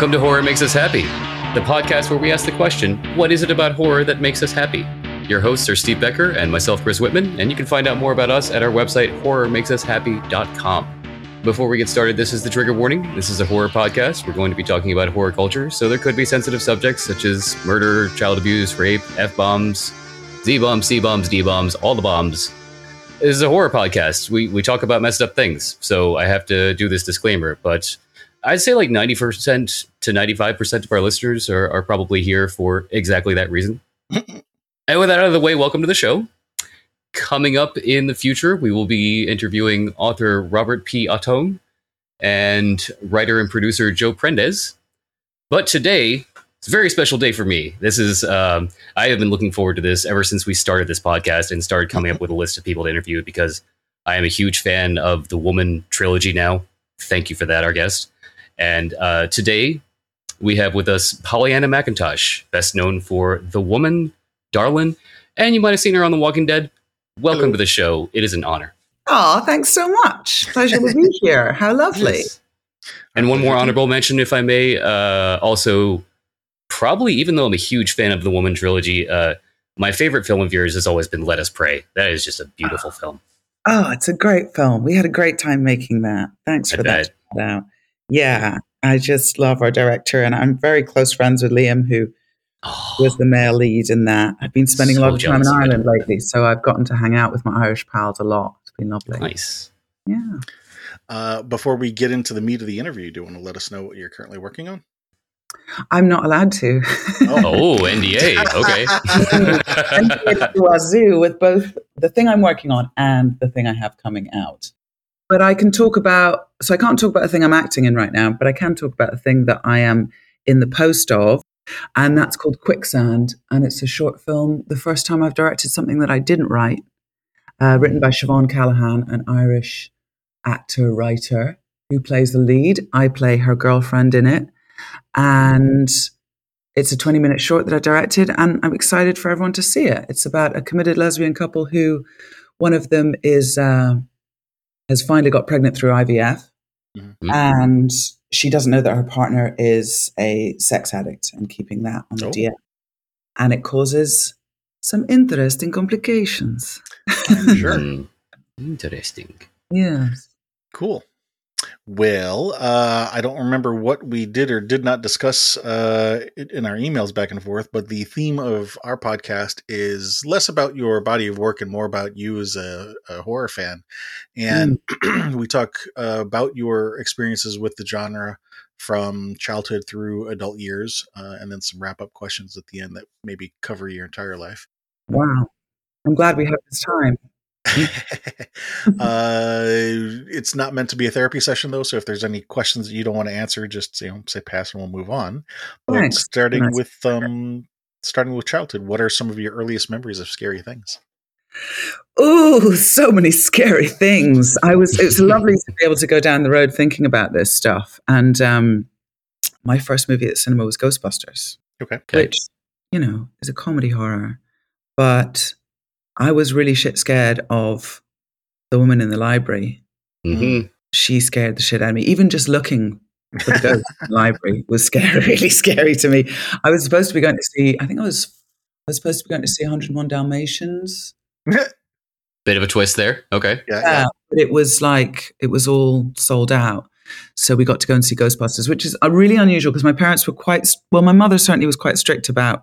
Welcome to Horror Makes Us Happy, the podcast where we ask the question, what is it about horror that makes us happy? Your hosts are Steve Becker and myself, Chris Whitman, and you can find out more about us at our website, horrormakesushappy.com. Before we get started, this is the trigger warning. This is a horror podcast. We're going to be talking about horror culture, so there could be sensitive subjects such as murder, child abuse, rape, F bombs, Z bombs, C bombs, D bombs, all the bombs. This is a horror podcast. We, we talk about messed up things, so I have to do this disclaimer, but I'd say like 90% to 95% of our listeners are, are probably here for exactly that reason. and with that out of the way, welcome to the show. Coming up in the future, we will be interviewing author Robert P. Ottone and writer and producer Joe Prendez. But today, it's a very special day for me. This is, um, I have been looking forward to this ever since we started this podcast and started coming up with a list of people to interview because I am a huge fan of the Woman trilogy now. Thank you for that, our guest. And uh, today we have with us Pollyanna McIntosh, best known for The Woman, Darlin, and you might have seen her on The Walking Dead. Welcome Hello. to the show. It is an honor. Oh, thanks so much. Pleasure to be here. How lovely. Yes. And one more honorable mention, if I may. Uh, also, probably, even though I'm a huge fan of the Woman trilogy, uh, my favorite film of yours has always been Let Us Pray. That is just a beautiful film. Oh, it's a great film. We had a great time making that. Thanks I for that. bet. Yeah, I just love our director, and I'm very close friends with Liam, who Oh, was the male lead in that. I've been spending a lot of time in jealous of it. Ireland lately, so I've gotten to hang out with my Irish pals a lot. It's been lovely. nice. Yeah. Uh, before we get into the meat of the interview, do you want to let us know what you're currently working on? I'm not allowed to. Oh, NDA. Okay. to Wazoo with both the thing I'm working on and the thing I have coming out. But I can talk about, so I can't talk about a thing I'm acting in right now, but I can talk about a thing that I am in the post of, and that's called Quicksand. And it's a short film, the first time I've directed something that I didn't write, uh, written by Siobhan Callahan, an Irish actor writer who plays the lead. I play her girlfriend in it. And it's a 20 minute short that I directed, and I'm excited for everyone to see it. It's about a committed lesbian couple who one of them is uh, has finally got pregnant through IVF, Mhm. and she doesn't know that her partner is a sex addict and keeping that on the Oh. DL. And it causes some interesting complications. Sure. Hmm. Interesting. Yes. Cool. Well, uh, I don't remember what we did or did not discuss uh, in our emails back and forth, but the theme of our podcast is less about your body of work and more about you as a, a horror fan. And we talk uh, about your experiences with the genre from childhood through adult years, uh, and then some wrap up questions at the end that maybe cover your entire life. Wow. I'm glad we have this time. uh, it's not meant to be a therapy session though. So if there's any questions that you don't want to answer, just you know say pass and we'll move on. But Thanks. starting Nice. with um, starting with childhood, what are some of your earliest memories of scary things? Oh, so many scary things. I was it's lovely to be able to go down the road thinking about this stuff. And um my first movie at the cinema was Ghostbusters, Okay. Okay. which, you know, is a comedy horror. But I was really shit scared of the woman in the library. hmm She scared the shit out of me. Even just looking for the ghost in the library was scary, really scary to me. I was supposed to be going to see, I think I was I was supposed to be going to see 101 Dalmatians. Bit of a twist there. Okay. yeah, Yeah, but it was like it was all sold out. So we got to go and see Ghostbusters, which is uh, really unusual because my parents were quite well. My mother certainly was quite strict about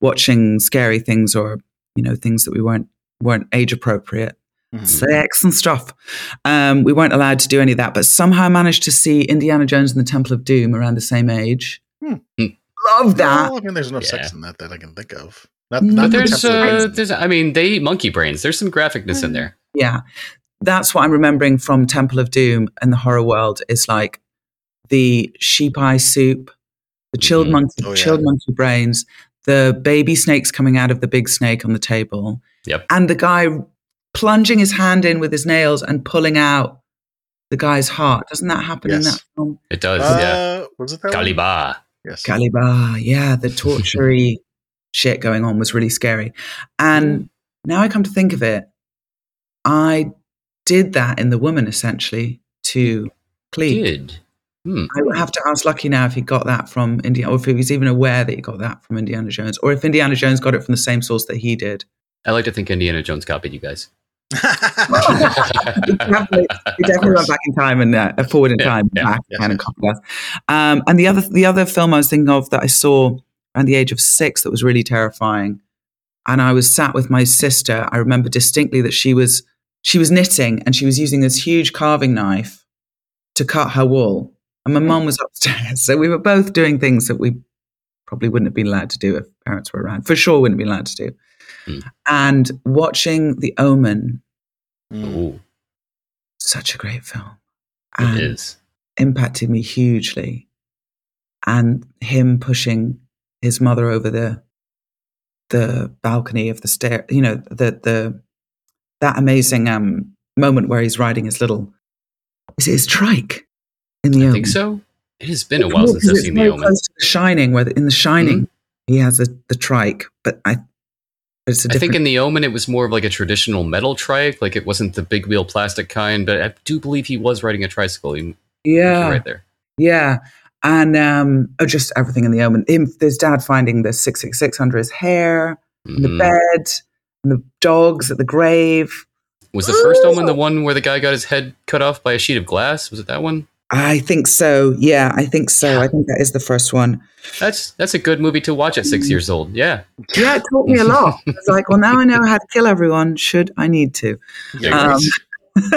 watching scary things or you know things that we weren't weren't age appropriate, Mhm. sex and stuff. Um, we weren't allowed to do any of that. But somehow managed to see Indiana Jones and the Temple of Doom around the same age. Hmm. Love that. Well, I mean, there's no sex in that that I can think of. Not, But not But the there's, Temple uh, there's, I mean, they eat monkey brains. There's some graphicness in there. Yeah. That's what I'm remembering from Temple of Doom and the horror world is like the sheep eye soup, the chilled Mhm. monkey, Oh, yeah. chilled monkey brains, the baby snakes coming out of the big snake on the table. Yep. And the guy plunging his hand in with his nails and pulling out the guy's heart. Doesn't that happen in that film? It does. Uh, yeah. Was it that one? Yes. Calibar. Yeah, the tortury shit going on was really scary. And now I come to think of it, I did that in The Woman essentially to Cleek. Did. Hmm. I would have to ask Lucky now if he got that from Indiana, or if he was even aware that he got that from Indiana Jones, or if Indiana Jones got it from the same source that he did. I like to think Indiana Jones copied you guys. He definitely, he definitely went back in time and uh, forward in Yeah, time, yeah, back yeah. and a couple of. Um, and the other, the other film I was thinking of that I saw around the age of six that was really terrifying, and I was sat with my sister. I remember distinctly that she was she was knitting and she was using this huge carving knife to cut her wool, and my mum was upstairs. So we were both doing things that we probably wouldn't have been allowed to do if parents were around. For sure, wouldn't have been allowed to do. Hmm. And watching The Omen, Mm. Ooh, such a great film. it And is. impacted me hugely. And him pushing his mother over the the balcony of the stair, you know, the the that amazing um moment where he's riding his little is it his trike in the I Omen? think so. It has been a while since I've seen The Omen. Close to the Shining, where in the Shining he has the, the trike, but I but it's a I think in The Omen, it was more of like a traditional metal trike. Like it wasn't the big wheel plastic kind, but I do believe he was riding a tricycle. You- yeah, right there. Yeah. And um, oh, just everything in the omen. Him, his dad finding the 666 under his hair, in the Mhm. bed, and the dogs at the grave. Was the first Omen the one where the guy got his head cut off by a sheet of glass? Was it that one? I think so. Yeah, I think so. I think that is the first one. That's that's a good movie to watch at Mm. six years old. Yeah. Yeah, it taught me a lot. I was like, well, now I know how to kill everyone. Should I need to? Yeah, Um,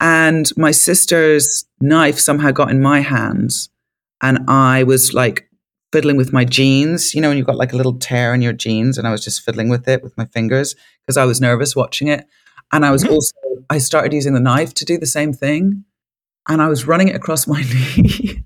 and my sister's knife somehow got in my hands, and I was like fiddling with my jeans. You know, when you've got like a little tear in your jeans, and I was just fiddling with it with my fingers because I was nervous watching it. And I was also, I started using the knife to do the same thing, and I was running it across my knee.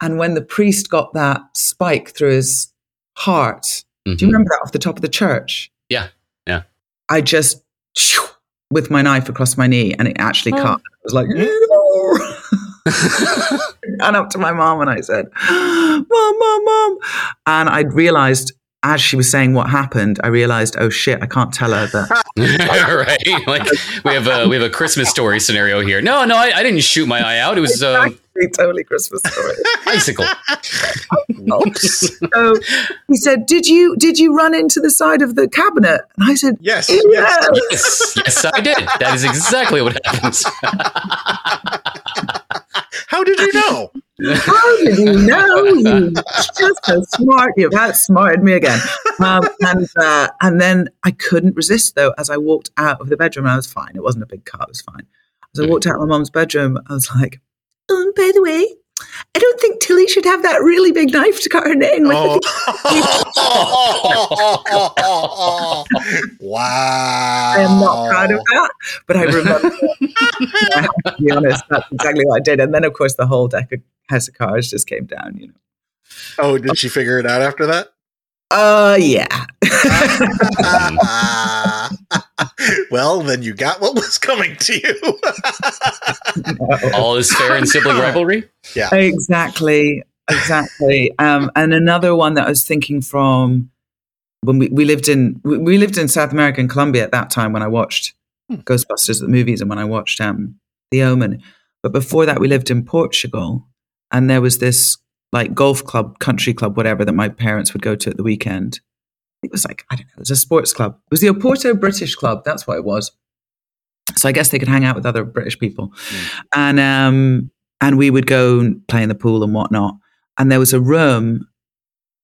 and when the priest got that spike through his heart, do you Mhm. remember that off the top of the church? Yeah, yeah. I just shoo, with my knife across my knee, and it actually Oh. cut. I was like, and up to my mom, and I said, "Mom, mom, mom," and I realized as she was saying what happened, I realized, oh shit, I can't tell her that. right. Like we have a we have a Christmas story scenario here. No, no, I, I didn't shoot my eye out. It was um, Exactly, totally Christmas story. icicle. Oops. so he said, "Did you did you run into the side of the cabinet?" And I said, Yes. "Yes." Yes. Yes, yes, I did. That is exactly what happens. How did you know? How did you know? You just so smart. You've outsmarted me again. Um, and uh, and then I couldn't resist though. As I walked out of the bedroom, I was fine. It wasn't a big cut. It was fine. As I walked out of my mum's bedroom, I was like, "Oh, and by the way, I don't think Tilly should have that really big knife to cut her name with." Oh. wow. I am not proud of that, but I remember. I have to be honest, that's exactly what I did. And then, of course, the whole deck of House of Cards just came down. You know. Oh, did she figure it out after that? Uh, yeah. well, then you got what was coming to you. All is fair in sibling rivalry. Yeah, exactly exactly um, and another one that i was thinking from when we, we lived in we, we lived in south america and colombia at that time when i watched Hmm. ghostbusters the movies and when i watched um, the omen but before that we lived in portugal and there was this like golf club country club whatever that my parents would go to at the weekend it was like i don't know it was a sports club it was the oporto british club that's what it was so i guess they could hang out with other british people and um and we would go and play in the pool and whatnot. And there was a room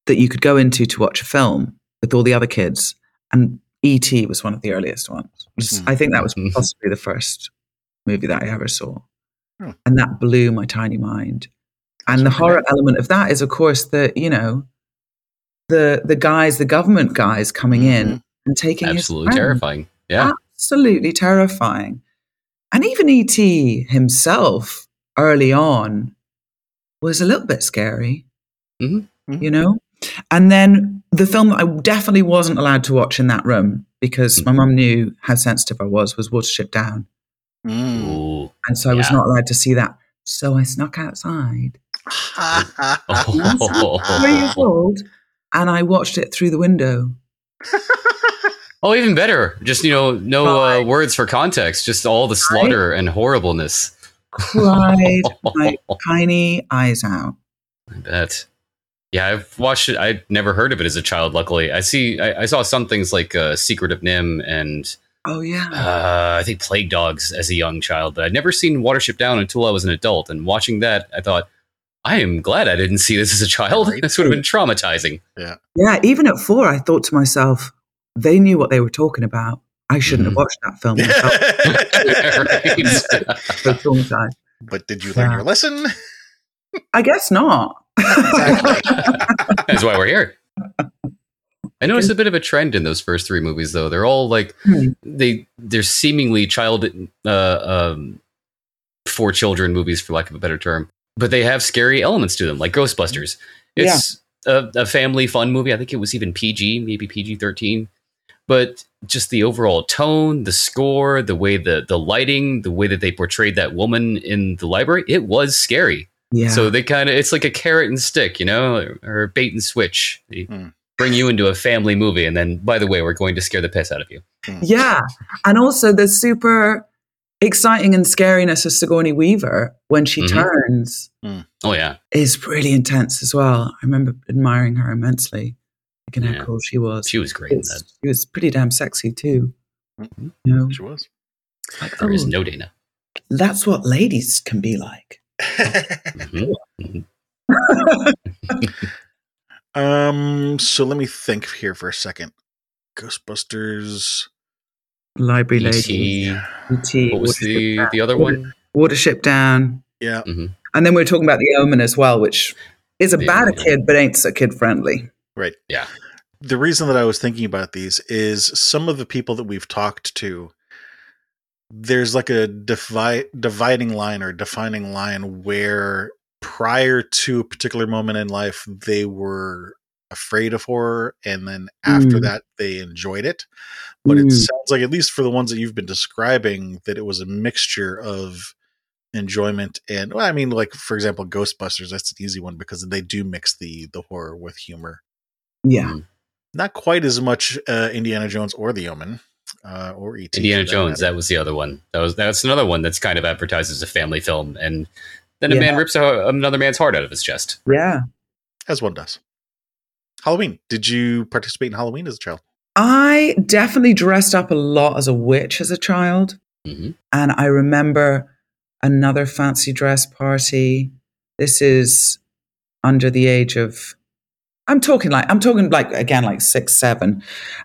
that you could go into to watch a film with all the other kids. And E.T. was one of the earliest ones. Hmm. I think that was possibly the first movie that I ever saw. Hmm. And that blew my tiny mind. And the horror element of that is, of course, that, you know, the the guys, the government guys coming in Mhm. and taking Absolutely terrifying. Yeah. absolutely terrifying. And even E.T. himself early on was a little bit scary, Mhm. Mhm. you know? And then the film that I definitely wasn't allowed to watch in that room because my mum knew how sensitive I was, was Watership Down. Mm. And so I was not allowed to see that. So I snuck outside. Oh. Four years old. And I watched it through the window. Oh, even better. Just you know, no uh, words for context. Just all the slaughter and horribleness. cried my tiny eyes out. I bet. Yeah, I've watched it. I'd never heard of it as a child. Luckily, I see. I, I saw some things like uh, Secret of NIMH and Oh yeah. uh, I think Plague Dogs as a young child, but I'd never seen Watership Down until I was an adult. And watching that, I thought, I am glad I didn't see this as a child. Right. This would have been traumatizing. Yeah, Yeah. even at four, I thought to myself, they knew what they were talking about. I shouldn't Mhm. have watched that film. I so but did you learn Yeah. your lesson? I guess not. That's why we're here. I noticed a bit of a trend in those first three movies, though. They're all like Hmm. they they're seemingly child uh, um, for children movies, for lack of a better term, but they have scary elements to them, like Ghostbusters. It's a, a family fun movie. I think it was even PG, maybe PG thirteen, but just the overall tone, the score, the way the the lighting, the way that they portrayed that woman in the library, it was scary. yeah. So they kind of it's like a carrot and stick, you know, or, or bait and switch. They Hmm. bring you into a family movie, and then by the way, we're going to scare the piss out of you. yeah. And also the super exciting and scariness of Sigourney Weaver when she Mhm. turns Oh yeah, is really intense as well. I remember admiring her immensely. Thinking Yeah. how cool she was. she was great in It's- that. she was pretty damn sexy too. Mhm. You know, She was. like, There is oh, no Dana. that's what ladies can be like. Mhm. Mhm. um. So let me think here for a second. Ghostbusters. Library lady. E.T. E.T. What was the Down. the other one? Watership Down. Yeah. Mm-hmm. And then we are talking about The Omen as well, which is The about a kid, but ain't so kid friendly. Right. Yeah. The reason that I was thinking about these is some of the people that we've talked to. There's like a divi- dividing line or defining line where prior to a particular moment in life they were afraid of horror and then after Mm. that they enjoyed it but it Mm. sounds like at least for the ones that you've been describing that it was a mixture of enjoyment and well, i mean like for example ghostbusters that's an easy one because they do mix the the horror with humor Yeah. not quite as much uh, indiana jones or the omen uh, or et Indiana that Jones. matter. That was the other one. That was that's another one that's kind of advertised as a family film, and then a Yeah. man rips a, another man's heart out of his chest. Yeah. as one does halloween did you participate in halloween as a child I definitely dressed up a lot as a witch as a child. hmm And I remember another fancy dress party. This is under the age of, I'm talking like, I'm talking like, again, like six, seven.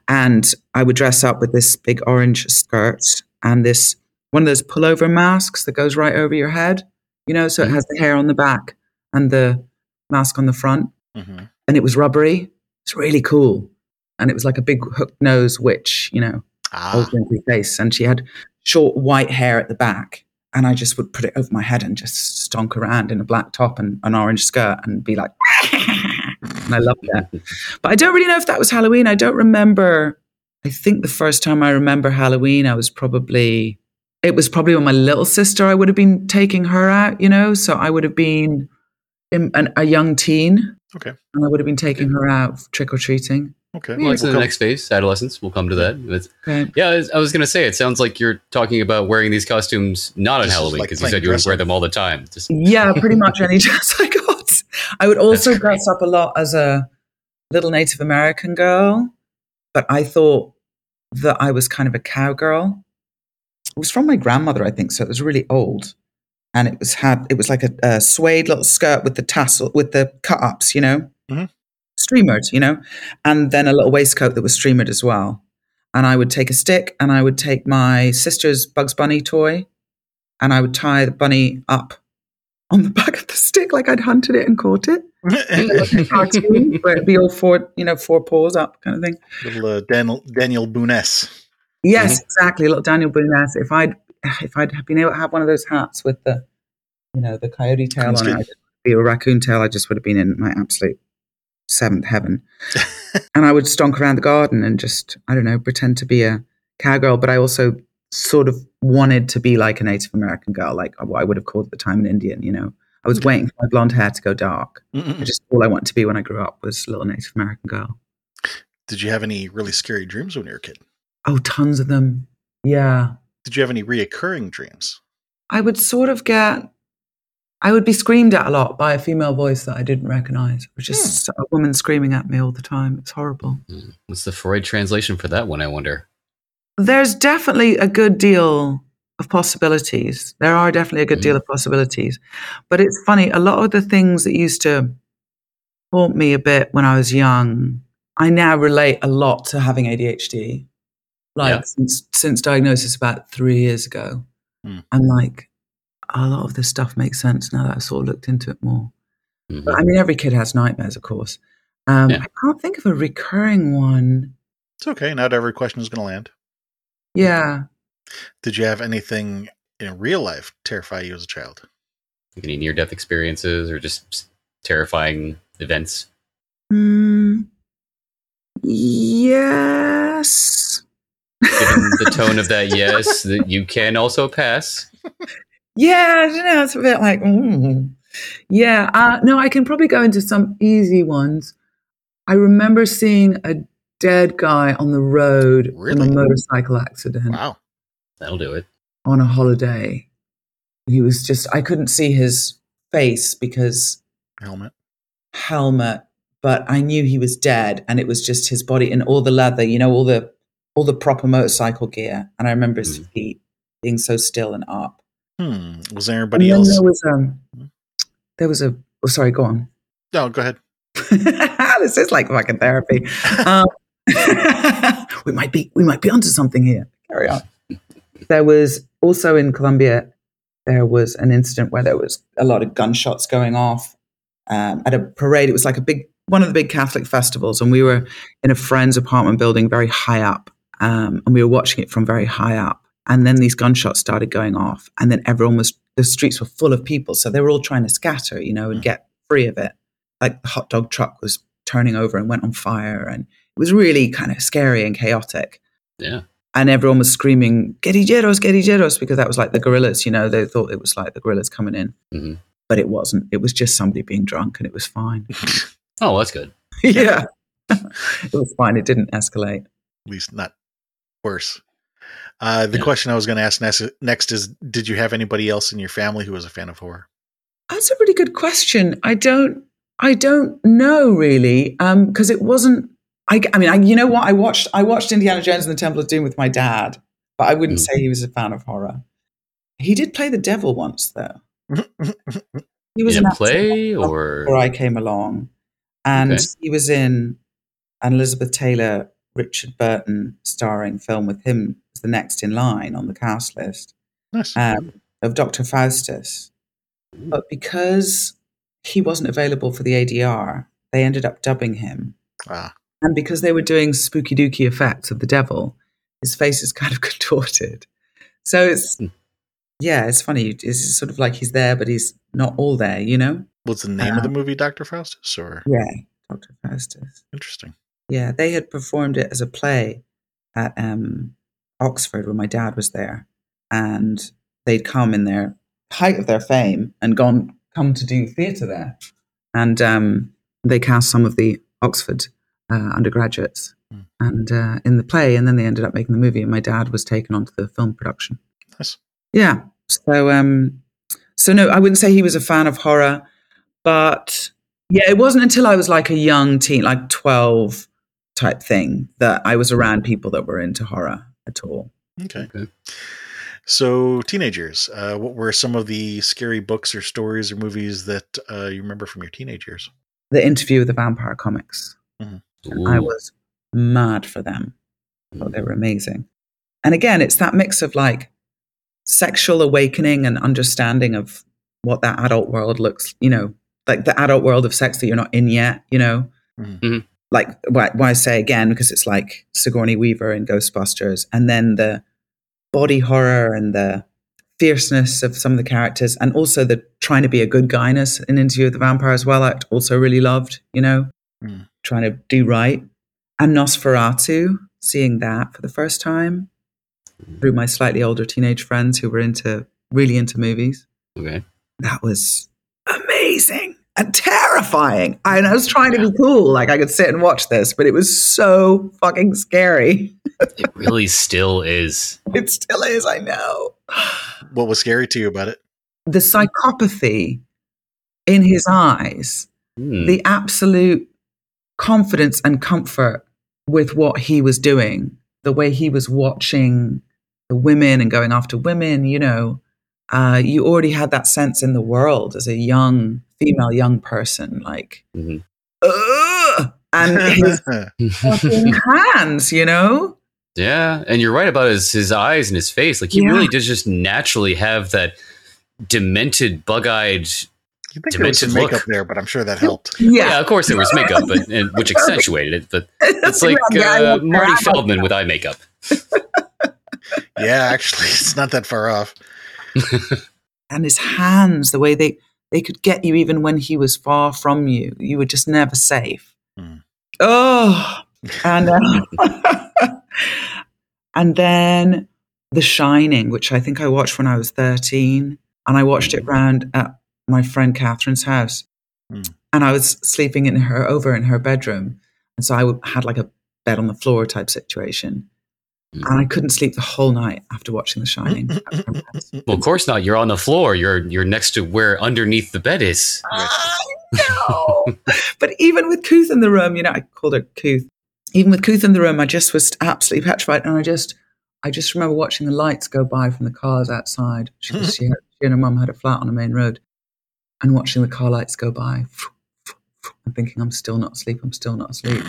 And I would dress up with this big orange skirt and this, one of those pullover masks that goes right over your head, you know, so it has the hair on the back and the mask on the front. mm-hmm. And it was rubbery. It's really cool. And it was like a big hooked nose witch, you know old ah wrinkly face, and she had short white hair at the back. And I just would put it over my head and just stonk around in a black top and an orange skirt and be like, and I loved that. But I don't really know if that was Halloween. I don't remember. I think the first time I remember Halloween, I was probably, it was probably when my little sister, I would have been taking her out, you know? So I would have been in, an, a young teen. Okay. And I would have been taking her out trick or treating. okay Well, it's We'll the come- next phase, adolescence. We'll come to that. Okay. yeah, I was- going to say, it sounds like you're talking about wearing these costumes not on Just Halloween like because you said you would wear them all the time. Just, Yeah, pretty much any dress I got. I would also dress up a lot as a little Native American girl, but I thought that I was kind of a cowgirl. It was from my grandmother, I think, so it was really old, and it was had it was like a, a suede little skirt with the tassel with the cut ups, you know, Mhm. streamered, you know, and then a little waistcoat that was streamered as well. And I would take a stick, and I would take my sister's Bugs Bunny toy, and I would tie the bunny up on the back of the stick like I'd hunted it and caught it. Like cartoon, where it'd be all four, you know, four paws up kind of thing. little uh, Daniel Daniel Booness. Yes, exactly. Little Daniel Boone If I'd if I'd been able to have one of those hats with the, you know, the coyote tail on it, I'd be a raccoon tail. I just would have been in my absolute seventh heaven. and I would stonk around the garden and just, I don't know, pretend to be a cowgirl. But I also sort of wanted to be like a Native American girl, like uh, what I would have called at the time an Indian. You know, I was waiting for my blonde hair to go dark. I Mm-mm. just all I wanted to be when I grew up was a little Native American girl. Did you have any really scary dreams when you were a kid? Oh, tons of them. Yeah. Did you have any reoccurring dreams? I would sort of get, I would be screamed at a lot by a female voice that I didn't recognize, which is a woman screaming at me all the time. It's horrible. Hmm. What's the Freud translation for that one? I wonder. There's definitely a good deal of possibilities. There are definitely a good deal of possibilities. But it's funny, a lot of the things that used to haunt me a bit when I was young, I now relate a lot to having ADHD. Like Yeah. since, since diagnosis about three years ago. Hmm. And like a lot of this stuff makes sense now that I've sort of looked into it more. Mhm. But I mean, every kid has nightmares, of course. Um, Yeah. I can't think of a recurring one. It's okay. Not every question is going to land. Yeah. Did you have anything in real life terrify you as a child? Like Any near death experiences or just terrifying events? Mm, yes. Given the tone of that, yes, that you can also pass. Yeah, I don't know. It's a bit like, mm. yeah. Uh, no, I can probably go into some easy ones. I remember seeing a dead guy on the road Really? from a motorcycle accident Wow. That'll do it. on a holiday. He was just, I couldn't see his face because Helmet. helmet, but I knew he was dead, and it was just his body and all the leather, you know, all the all the proper motorcycle gear. And I remember his Mm. feet being so still and up. Hmm. Was there anybody then else? there was um, there was a. Oh, sorry, go on. No, go ahead. this is like fucking therapy. Um, we might be we might be onto something here. Carry on. There was also in Colombia. There was an incident where there was a lot of gunshots going off um, at a parade. It was like a big one of the big Catholic festivals, and we were in a friend's apartment building, very high up, um, and we were watching it from very high up. And then these gunshots started going off, and then everyone was the streets were full of people, so they were all trying to scatter, you know, and get free of it. Like the hot dog truck was turning over and went on fire, and it was really kind of scary and chaotic. Yeah. And everyone was screaming, Guerrilleros, guerrilleros, because that was like the guerrillas, you know, they thought it was like the guerrillas coming in. hmm But it wasn't. It was just somebody being drunk and it was fine. Oh, that's good. yeah. it was fine. It didn't escalate. At least not worse. Uh, the Yeah. question I was going to ask next, next is Did you have anybody else in your family who was a fan of horror? That's a really good question. I don't, I don't know really, because it wasn't. I, I mean, I, you know what? I watched, I watched Indiana Jones and the Temple of Doom with my dad, but I wouldn't Mm. say he was a fan of horror. He did play the devil once, though. He was In an a play or before I came along, and Okay. he was in an Elizabeth Taylor, Richard Burton starring film with him as the next in line on the cast list nice. um, of Dr. Faustus. But because he wasn't available for the ADR, they ended up dubbing him. ah, And because they were doing spooky dooky effects of the devil, his face is kind of contorted. So it's, Hmm. yeah, it's funny. It's sort of like he's there, but he's not all there, you know? what's the name of the movie, Dr. Faustus? Or Yeah, Dr. Faustus. interesting. Yeah, they had performed it as a play at um, Oxford when my dad was there, and they'd come in their height of their fame and gone come to do theatre there, and um, they cast some of the Oxford uh, undergraduates Hmm. and uh, in the play, and then they ended up making the movie, and my dad was taken onto the film production. Nice. Yeah, so um, so no, I wouldn't say he was a fan of horror, but yeah, it wasn't until I was like a young teen, like twelve type thing, that I was around people that were into horror at all. Okay. Okay. So, teenagers, uh, what were some of the scary books or stories or movies that uh, you remember from your teenage years? The interview with the vampire comics, Ooh. I was mad for them. I thought they were amazing. And again, it's that mix of like sexual awakening and understanding of what that adult world looks, you know, like the adult world of sex that you're not in yet, you know. Mhm. Like why, why I say again because it's like Sigourney Weaver in Ghostbusters, and then the body horror and the fierceness of some of the characters, and also the trying to be a good guyness in Interview with the Vampire as well. I also really loved, you know, Mm. trying to do right. And Nosferatu, seeing that for the first time through my slightly older teenage friends who were into really into movies. Okay. That was and terrifying. I, and I was trying to be cool, like I could sit and watch this, but it was so fucking scary. It really still is. It still is, I know. what was scary to you about it? the psychopathy in his eyes, Hmm. the absolute confidence and comfort with what he was doing, the way he was watching the women and going after women, you know, uh, you already had that sense in the world as a young female, young person, like, Mhm. Ugh! and his fucking hands, you know? Yeah, and you're right about his his eyes and his face. Like he Yeah. really does just naturally have that demented, bug-eyed. you think there was Demented makeup look. there, but I'm sure that helped. Yeah, of course there was makeup, but and, which accentuated it. But it's like uh, love Marty. Feldman with eye makeup. Yeah, actually, it's not that far off. and his hands, the way they they could get you even when he was far from you. You were just never safe. Hmm. Oh, and uh, and then The Shining, which I think I watched when I was thirteen, and I watched it round at my friend Catherine's house, Hmm. and I was sleeping in her over in her bedroom, and so I had like a bed on the floor type situation. And I couldn't sleep the whole night after watching The Shining. Well, of course not. You're on the floor. You're you're next to where underneath the bed is. I know. but even with Cooth in the room, you know, I called her Cooth. Even with Cooth in the room, I just was absolutely petrified, and I just, I just remember watching the lights go by from the cars outside. She, was- she, had, she and her mum had a flat on a main road, and watching the car lights go by, and thinking, "I'm still not asleep. I'm still not asleep."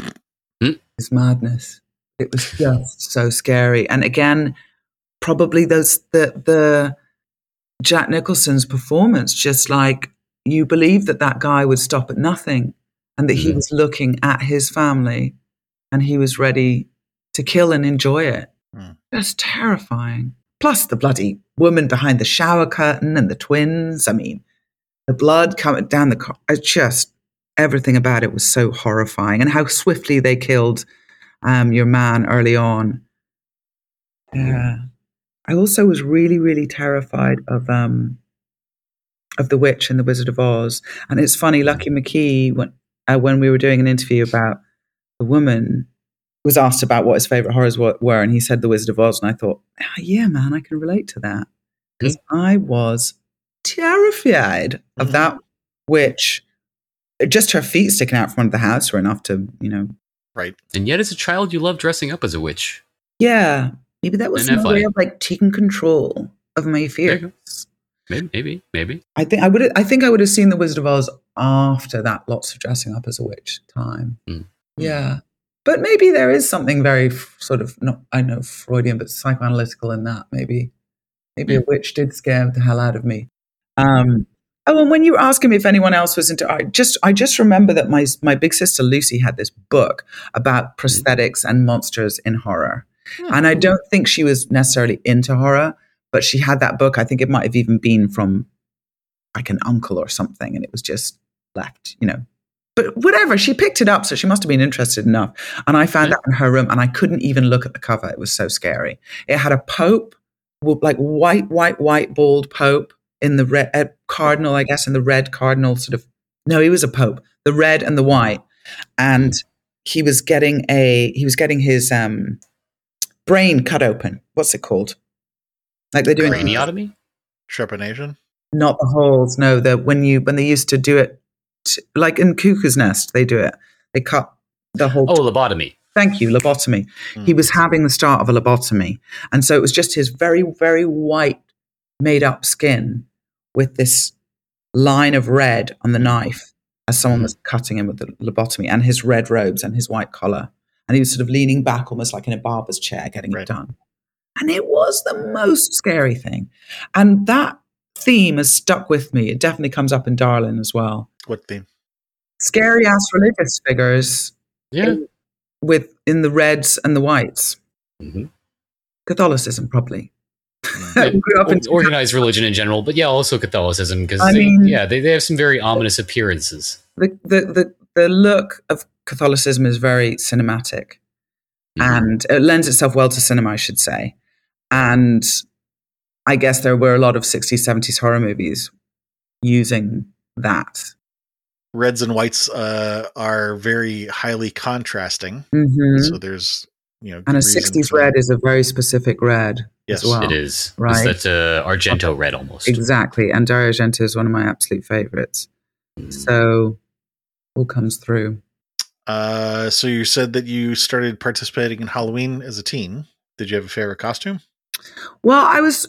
Hmm. It's madness. It was just so scary, and again, probably those the the Jack Nicholson's performance, just like you believe that that guy would stop at nothing and that he Mhm. was looking at his family and he was ready to kill and enjoy it. Mm. Just terrifying. Plus the bloody woman behind the shower curtain and the twins. I mean, the blood coming down the car. It's just everything about it was so horrifying and how swiftly they killed um, your man early on. Yeah. I also was really, really terrified of um, of the witch in the Wizard of Oz. And it's funny, Lucky McKee, when uh, when we were doing an interview about the woman, was asked about what his favorite horrors were, were, and he said the Wizard of Oz, and I thought, "Ah, yeah, man, I can relate to that because I was terrified of Mhm. that witch. Just her feet sticking out from under the house were enough to, you know, Right. And yet, as a child, you love dressing up as a witch. yeah, maybe that was Isn't that my way of like taking control of my fears. Maybe, maybe, maybe. I think I would. I think I would have seen the Wizard of Oz after that. Lots of dressing up as a witch time. Mm. Yeah, but maybe there is something very f- sort of not. I know Freudian, but psychoanalytical in that. Maybe, maybe a witch did scare the hell out of me. Um, oh, and when you were asking me if anyone else was into, I just I just remember that my my big sister Lucy had this book about hmm. prosthetics and monsters in horror. Hmm. And I don't think she was necessarily into horror, but she had that book. I think it might have even been from like an uncle or something, and it was just left, you know. But whatever, she picked it up, so she must have been interested enough. And I found Yeah. that in her room, and I couldn't even look at the cover. It was so scary. It had a pope, like white, white, white, bald pope in the red uh, cardinal, I guess, in the red cardinal sort of. No, he was a pope, the red and the white, and he was getting a he was getting his um brain cut open. What's it called? Like they're doing Craniotomy? Trepanation. not the holes. No, the when you when they used to do it, t- like in Cuckoo's Nest, they do it. They cut the whole. Oh, lobotomy. Thank you, lobotomy. He Mm. was having the start of a lobotomy, and so it was just his very very white made up skin with this line of red on the knife as someone was cutting him with the lobotomy, and his red robes and his white collar, and he was sort of leaning back almost like in a barber's chair getting Right. it done. And it was the most scary thing. And that theme has stuck with me. It definitely comes up in Darlin as well. What theme? Scary ass religious figures Yeah. with in the reds and the whites. hmm Catholicism, probably. Yeah. Grew up in organized religion in general, but yeah, also Catholicism because they, yeah, they, they have some very ominous appearances. the, the, the, the look of Catholicism is very cinematic. Mhm. and it lends itself well to cinema, I should say. And I guess there were a lot of 60s, 70s horror movies using that. Reds and whites uh, are very highly contrasting. hmm So there's, you know, and a good reason 60s red that. is a very specific red. Yes. as well. It is. Right. It's that uh, Argento red almost. Exactly. And Dario Argento is one of my absolute favorites. Mm. So all comes through. Uh, so you said that you started participating in Halloween as a teen. Did you have a favorite costume? Well, I was,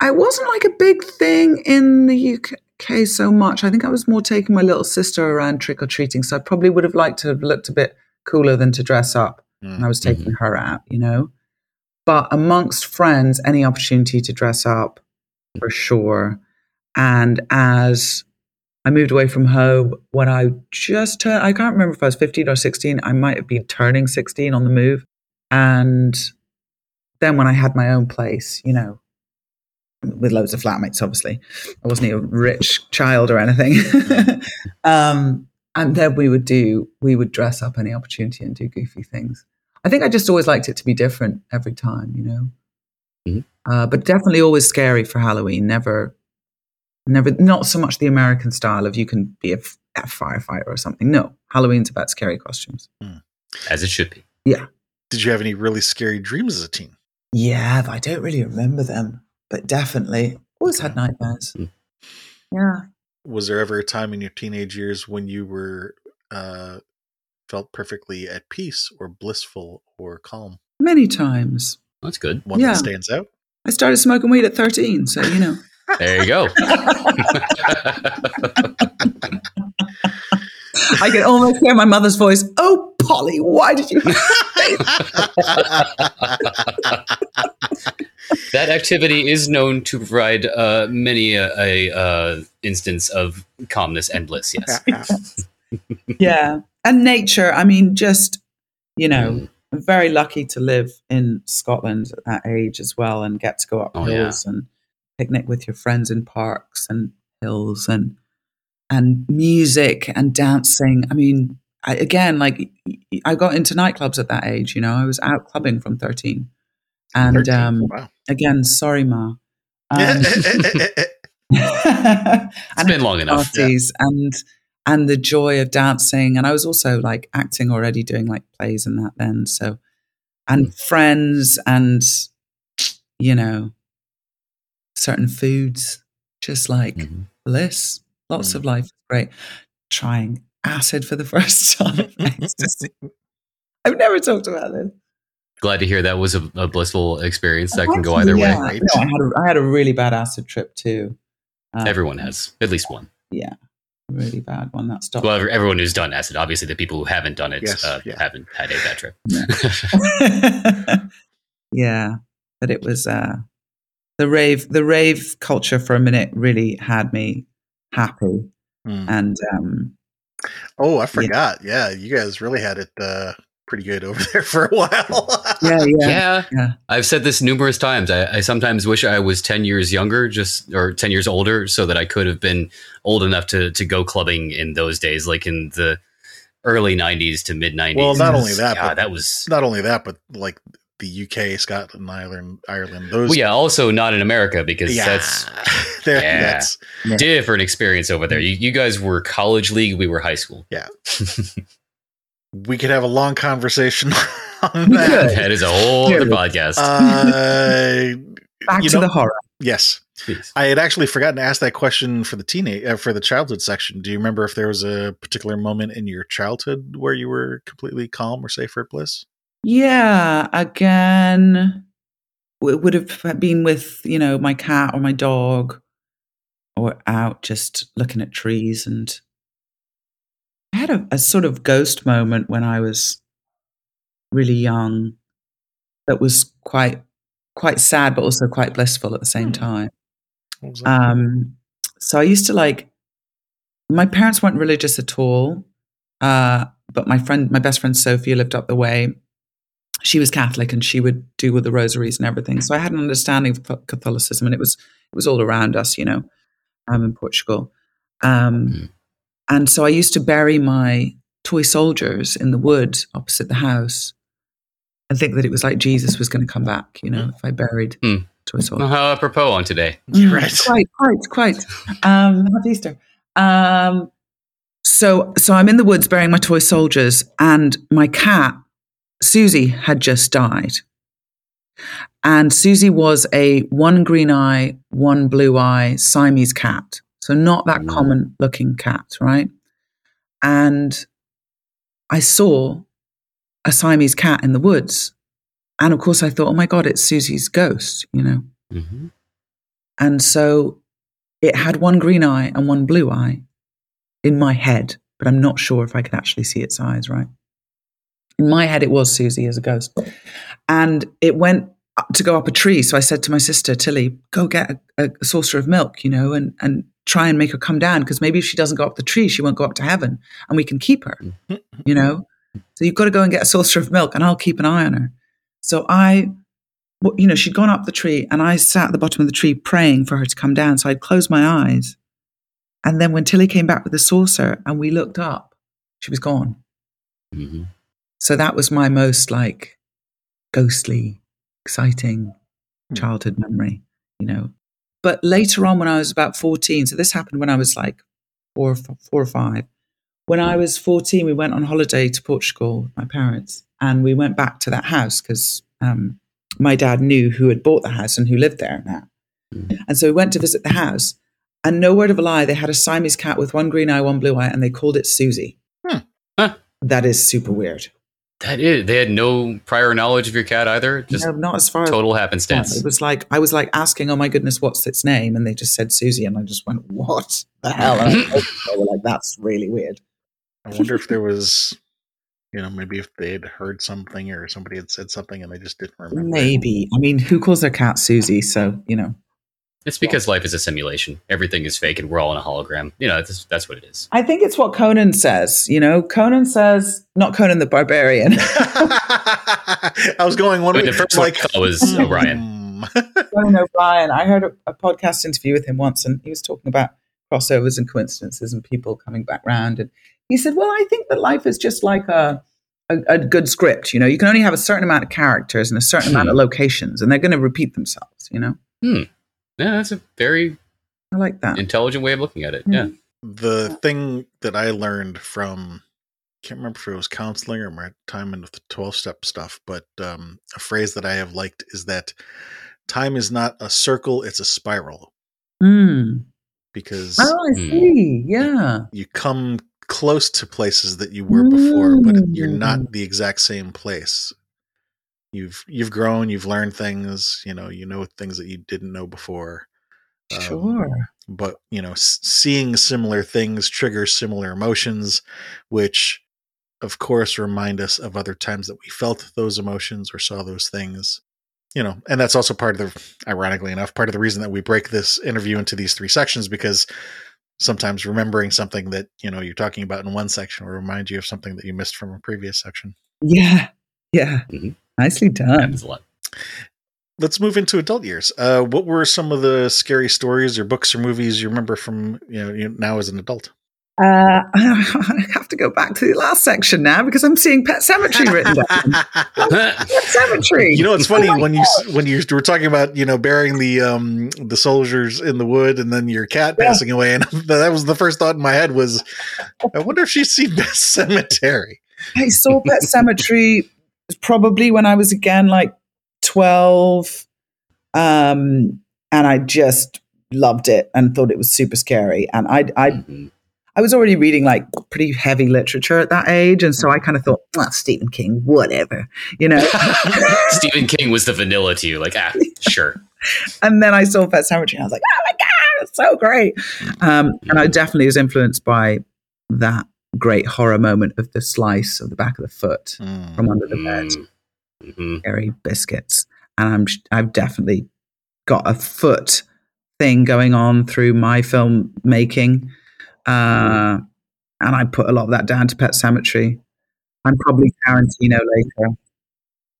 I wasn't like a big thing in the UK so much. I think I was more taking my little sister around trick or treating. So I probably would have liked to have looked a bit cooler than to dress up Hmm. when I was taking her out, you know? But amongst friends, any opportunity to dress up for sure. And as I moved away from home when I just turned, I can't remember if I was 15 or 16. I might have been turning 16 on the move. And then when I had my own place, you know, with loads of flatmates, obviously, I wasn't a rich child or anything. um, and then we would do, we would dress up any opportunity and do goofy things. I think I just always liked it to be different every time, you know. Mhm. Uh, but definitely always scary for Halloween. Never, never, not so much the American style of you can be a firefighter or something. No, Halloween's about scary costumes. As it should be. Yeah. Did you have any really scary dreams as a teen? Yeah, but I don't really remember them, but definitely always had nightmares. Mm. Yeah. Was there ever a time in your teenage years when you were uh, felt perfectly at peace or blissful or calm? Many times. That's good. One Yeah. that stands out? I started smoking weed at 13, so you know. There you go. I can almost hear my mother's voice. Oh, Polly, why did you? that activity is known to provide uh, many a, a uh, instance of calmness and bliss. Yes. yeah. And nature. I mean, just, you know, Mm. I'm very lucky to live in Scotland at that age as well and get to go up Oh, yeah. hills and picnic with your friends in parks and hills and and music and dancing. I mean, I, again, like I got into nightclubs at that age. You know, I was out clubbing from thirteen, and 13. um, wow. again, sorry, ma. Um, It's been long enough. Yeah. parties and and the joy of dancing and i was also like acting already doing like plays and that then so and friends and you know certain foods just like Mhm. bliss lots Mm. of life great trying acid for the first time i've never talked about this Glad to hear that was a, a blissful experience. That can go either Yeah. way. right? No, I, had a, I had a really bad acid trip too Um, Everyone has at least one. yeah really bad one that stopped Well, everyone who's done acid. Obviously, the people who haven't done it Yes, uh, yeah. haven't had a bad trip. yeah, but it was uh, the rave. The rave culture for a minute really had me happy, Hmm. and um, Oh, I forgot. Yeah. you guys really had it uh, pretty good over there for a while. yeah, yeah, yeah. Yeah. I've said this numerous times. I, I sometimes wish I was 10 years younger, just or 10 years older, so that I could have been old enough to, to go clubbing in those days, like in the early 90s to mid 90s. Well, not only that, yeah, but- that was. Not only that, but like the UK, Scotland, Ireland, Ireland, those. Well, yeah, also not in America because yeah. that's Yeah. that's different experience over there. You, you guys were college league, we were high school. we could have a long conversation on We that. could. that is a whole other podcast. Uh, back you to know- the horror. yes, Please. I had actually forgotten to ask that question for the teenage uh, for the childhood section. Do you remember if there was a particular moment in your childhood where you were completely calm or safe or bliss? Yeah, again, it would have been with you know my cat or my dog, or out just looking at trees. And I had a, a sort of ghost moment when I was really young, that was quite quite sad, but also quite blissful at the same Hmm. time. Um, so I used to like. My parents weren't religious at all, uh, but my friend, my best friend Sophia, lived up the way. She was Catholic, and she would do with the rosaries and everything. So I had an understanding of Catholicism, and it was it was all around us, you know. I'm in Portugal, um, Mm. And so I used to bury my toy soldiers in the wood opposite the house, and think that it was like Jesus was going to come back, you know, if I buried Mm. toy soldiers. How apropos on today. Mm, Right. Quite, quite, quite. Um, happy Easter. Um, so, so I'm in the woods burying my toy soldiers, and my cat Susie had just died. And Susie was a one green eye, one blue eye Siamese cat. So not that Mm. common looking cat, right? And I saw a Siamese cat in the woods. And of course I thought, oh my God, it's Susie's ghost, you know? Mhm. And so it had one green eye and one blue eye in my head, but I'm not sure if I could actually see its eyes, right? In my head, it was Susie as a ghost. And it went to go up a tree. So I said to my sister, Tilly, go get a, a saucer of milk, you know, and, and try and make her come down because maybe if she doesn't go up the tree, she won't go up to heaven and we can keep her, you know? So you've got to go and get a saucer of milk and I'll keep an eye on her. So I, you know, she'd gone up the tree and I sat at the bottom of the tree praying for her to come down. So I'd close my eyes. And then when Tilly came back with the saucer and we looked up, she was gone. Mhm. So that was my most like ghostly, exciting Hmm. childhood memory, you know. But later on, when I was about 14, so this happened when I was like four, or f- four or five. When I was 14, we went on holiday to Portugal with my parents, and we went back to that house because um, my dad knew who had bought the house and who lived there now. Mhm. And so we went to visit the house, and no word of a lie, they had a Siamese cat with one green eye, one blue eye, and they called it Susie. Hmm. Huh. That is super weird. That is. They had no prior knowledge of your cat either. Just no, not as far as total Yeah, happenstance. It was like I was like asking, "Oh my goodness, what's its name?" And they just said Susie, and I just went, "What the hell?" And they were like, "That's really weird." I wonder if there was, you know, maybe if they had heard something or somebody had said something and they just didn't remember. Maybe. I mean, who calls their cat Susie? So you know, It's because life is a simulation. Everything is fake, and we're all in a hologram. You know, that's, that's what it is. I think it's what Conan says. You know, Conan says, not Conan the Barbarian. I was going one But way. the first like, one was Orion. hmm. Conan O'Brien. I heard a, a podcast interview with him once, and he was talking about crossovers and coincidences and people coming back round. And he said, "Well, I think that life is just like a." A, a good script, you know, you can only have a certain amount of characters and a certain amount of locations, and they're going to repeat themselves. You know, Yeah, that's a very I like that. intelligent way of looking at it. Hmm. Yeah. the thing that I learned from can't remember if it was counseling or my time in the 12 step stuff, but um, a phrase that I have liked is that time is not a circle, it's a spiral Mm. because Oh, I Hmm. see. Yeah. you come close to places that you were before, but you're not the exact same place. You've you've grown, you've learned things, you know, you know things that you didn't know before. Um, Sure. but you know s- seeing similar things triggers similar emotions which of course remind us of other times that we felt those emotions or saw those things you know and that's also part of the ironically enough part of the reason that we break this interview into these three sections because sometimes remembering something that you know you're talking about in one section will remind you of something that you missed from a previous section Yeah. Yeah. Mhm. Nicely done. Happens a lot. let's move into adult years uh, what were some of the scary stories or books or movies you remember from you know you- now as an adult Uh, I have to go back to the last section now because I'm seeing Pet Cemetery written down. Pet Cemetery. You know, it's funny Oh when you when you were talking about you know burying the um the soldiers in the wood and then your cat Yeah. passing away, and that was the first thought in my head was, I wonder if she's seen Pet Cemetery. I saw Pet Cemetery probably when I was again like 12. Um, and I just loved it and thought it was super scary. And I, I, Mhm. I was already reading like pretty heavy literature at that age. And so I kind of thought, well, Stephen King, whatever, you know. Stephen King was the vanilla to you. Like, ah, sure. and then I saw Pet Cemetery and I was like, oh my God, it's so great. Um, and I definitely was influenced by that great horror moment of the slice of the back of the foot Mm. from under the bed. Mm. Mhm. Scary biscuits. And I'm, I've definitely got a foot thing going on through my film making. Uh, and I put a lot of that down to Pet Cemetery. I'm probably Tarantino later.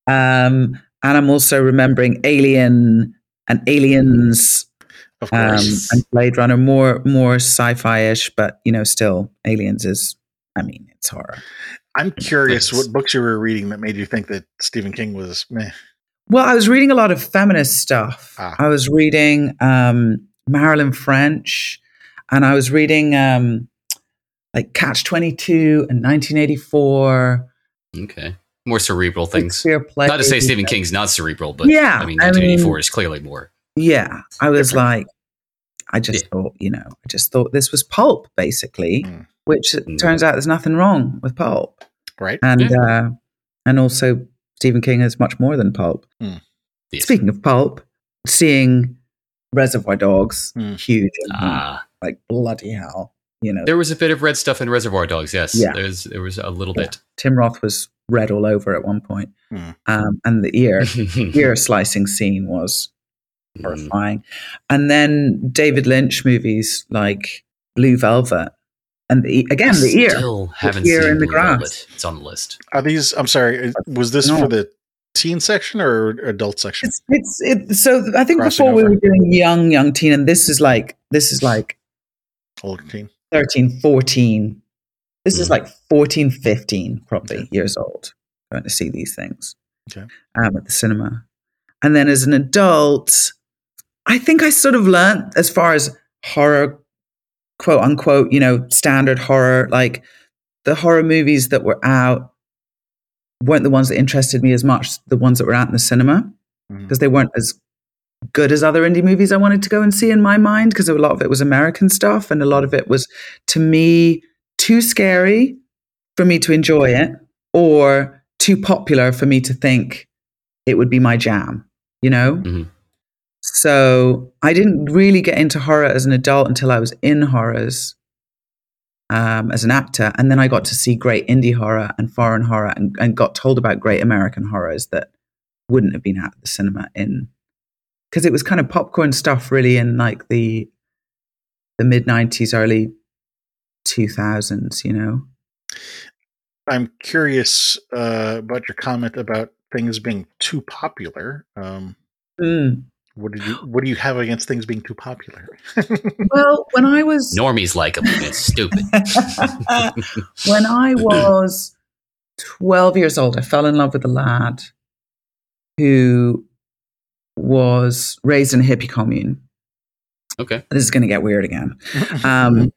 Um, and I'm also remembering Alien and Aliens Of um, and Blade Runner, more more sci-fi-ish, but you know, still Aliens is. I mean, it's horror. I'm curious Nice. what books you were reading that made you think that Stephen King was meh. Well, I was reading a lot of feminist stuff. Ah. I was reading um, Marilyn French, and I was reading um, like Catch Twenty Two and 1984. Okay. more cerebral things. Shakespeare plays. Not to say Stephen King's not cerebral, but Yeah, I mean, I 1984 mean- is clearly more. Yeah, I was like, I just thought, you know, I just thought this was pulp, basically, Mm. Which Mm. turns out there's nothing wrong with pulp, Right? and uh, and also Stephen King is much more than pulp. Yes. Speaking of pulp, seeing Reservoir Dogs, Mm. huge, in. Ah, like bloody hell, you know. there was a bit of red stuff in Reservoir Dogs. Yes, Yeah. there was there was a little Yeah. bit. Tim Roth was red all over at one point. Hmm. um, and the ear ear slicing scene was Mm. horrifying. And then David Lynch movies like Blue Velvet, and the, again the ear. Still haven't ear seen in the Blue grass. Velvet. It's on the list. Are these, I'm sorry, was this No. for the teen section or adult section? It's it's it, so I think Crossing before we were doing young young teen, and this is like this is like Older teen. 13, 14. This is Mhm. like 14, 15 probably Okay. years old going to see these things Okay. um, at the cinema. And then as an adult, I think I sort of learned as far as horror, quote unquote, you know, standard horror, like the horror movies that were out weren't the ones that interested me as much, the ones that were out in the cinema, because they weren't as good as other indie movies I wanted to go and see in my mind, because a lot of it was American stuff and a lot of it was, to me, too scary for me to enjoy it or too popular for me to think it would be my jam, you know? Mhm. So I didn't really get into horror as an adult until I was in horrors um, as an actor. And then I got to see great indie horror and foreign horror and, and got told about great American horrors that wouldn't have been out at the cinema in because it was kind of popcorn stuff really in like the the mid 90s early 2000s you know I'm curious uh, about your comment about things being too popular. Um, Mm. What did you What do you have against things being too popular? well when i was Normies like them. It's stupid. when I was 12 years old, I fell in love with a lad who was raised in a hippie commune. Okay. This is going to get weird again. Um,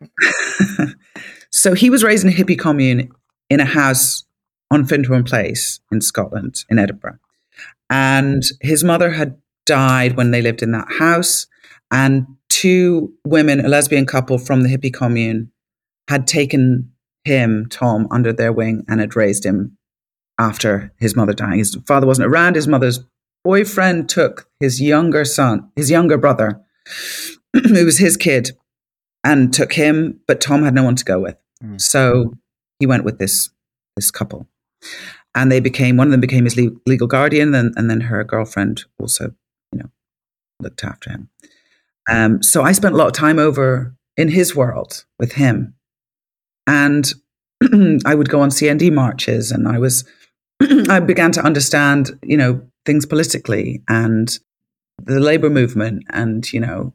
so he was raised in a hippie commune in a house on Findhorn Place in Scotland, in Edinburgh. And his mother had died when they lived in that house. And two women, a lesbian couple from the hippie commune, had taken him, Tom, under their wing and had raised him after his mother dying. His father wasn't around. His mother's boyfriend took his younger son, his younger brother, who was his kid, and took him, but Tom had no one to go with. Mm. So he went with this this couple. And they became one of them became his legal guardian, and, and then her girlfriend also, looked after him. Um, so I spent a lot of time over in his world with him, and I would go on CND marches, and I was I began to understand, you know, things politically and the labor movement, and you know,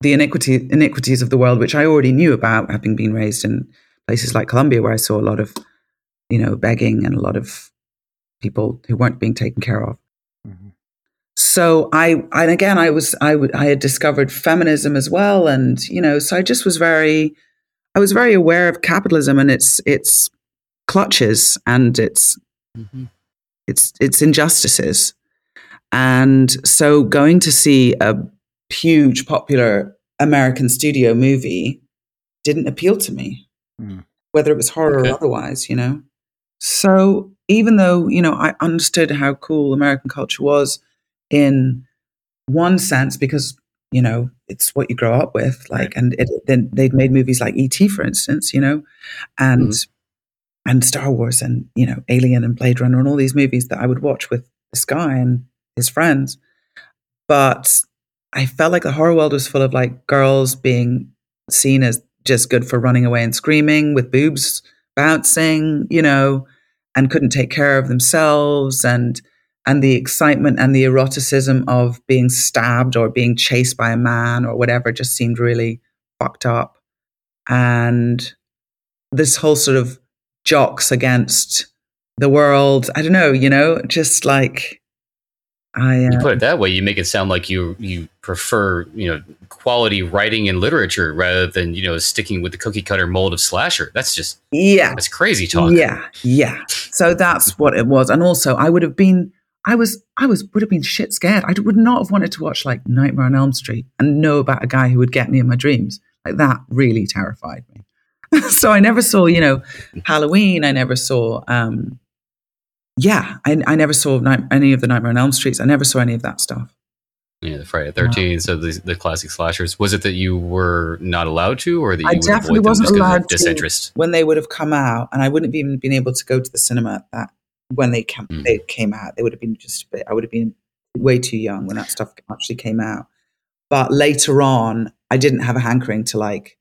the iniquity iniquities of the world, which I already knew about, having been raised in places like Colombia, where I saw a lot of, you know, begging and a lot of people who weren't being taken care of. So I, and again, I was, I, w- I had discovered feminism as well, and you know, so I just was very, I was very aware of capitalism and its its clutches and its Mhm. its its injustices. And so going to see a huge popular American studio movie didn't appeal to me, Mm. whether it was horror Okay. or otherwise, you know. So even though, you know, I understood how cool American culture was in one sense because, you know, it's what you grow up with, like, Right. and it, then they'd made movies like E.T., for instance, you know, and mm-hmm. and Star Wars and you know Alien and Blade Runner and all these movies that I would watch with this guy and his friends. But I felt like the horror world was full of like girls being seen as just good for running away and screaming with boobs bouncing, you know, and couldn't take care of themselves and and the excitement and the eroticism of being stabbed or being chased by a man or whatever just seemed really fucked up. And this whole sort of jocks against the world. I don't know, you know, just like I You uh, put it that way, you make it sound like you you prefer you know quality writing and literature rather than you know sticking with the cookie cutter mold of slasher. That's just yeah, that's crazy talk. Yeah, yeah. So that's what it was. And also, I would have been, I was, I was, would have been shit scared. I would not have wanted to watch like Nightmare on Elm Street and know about a guy who would get me in my dreams. Like that really terrified me. so I never saw, you know, Halloween. I never saw, um, yeah, I, I never saw night, any of the Nightmare on Elm Streets. I never saw any of that stuff. Yeah, the Friday the Thirteenth, so the, the classic slashers. Was it that you were not allowed to, or that you I definitely wasn't just 'cause of allowed to. disinterest? when they would have come out, and I wouldn't have even been able to go to the cinema at that when they came, Mm. they came out. They would have been just a bit, I would have been way too young when that stuff actually came out. But later on, I didn't have a hankering to like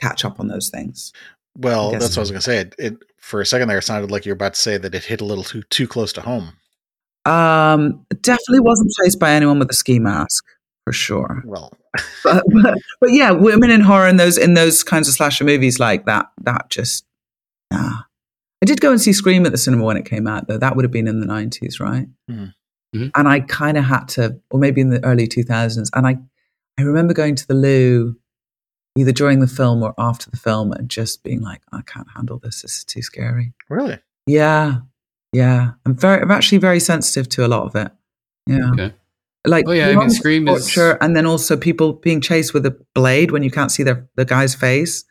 catch up on those things. Well, that's what I was going to say. It, it for a second there it sounded like you were about to say that it hit a little too too close to home. Um, definitely wasn't chased by anyone with a ski mask for sure. Well, But, but, but yeah, women in horror in those in those kinds of slasher movies like that, that just nah. I did go and see Scream at the cinema when it came out, though. That would have been in the nineties, right? Mhm. Mhm. And I kind of had to, or maybe in the early two thousands. And I, I remember going to the loo, either during the film or after the film, and just being like, I can't handle this. This is too scary. really? Yeah, yeah. I'm very, I'm actually very sensitive to a lot of it. Yeah. Okay. Like, Oh, yeah, I mean, beyond Scream is- and then also people being chased with a blade when you can't see the the guy's face.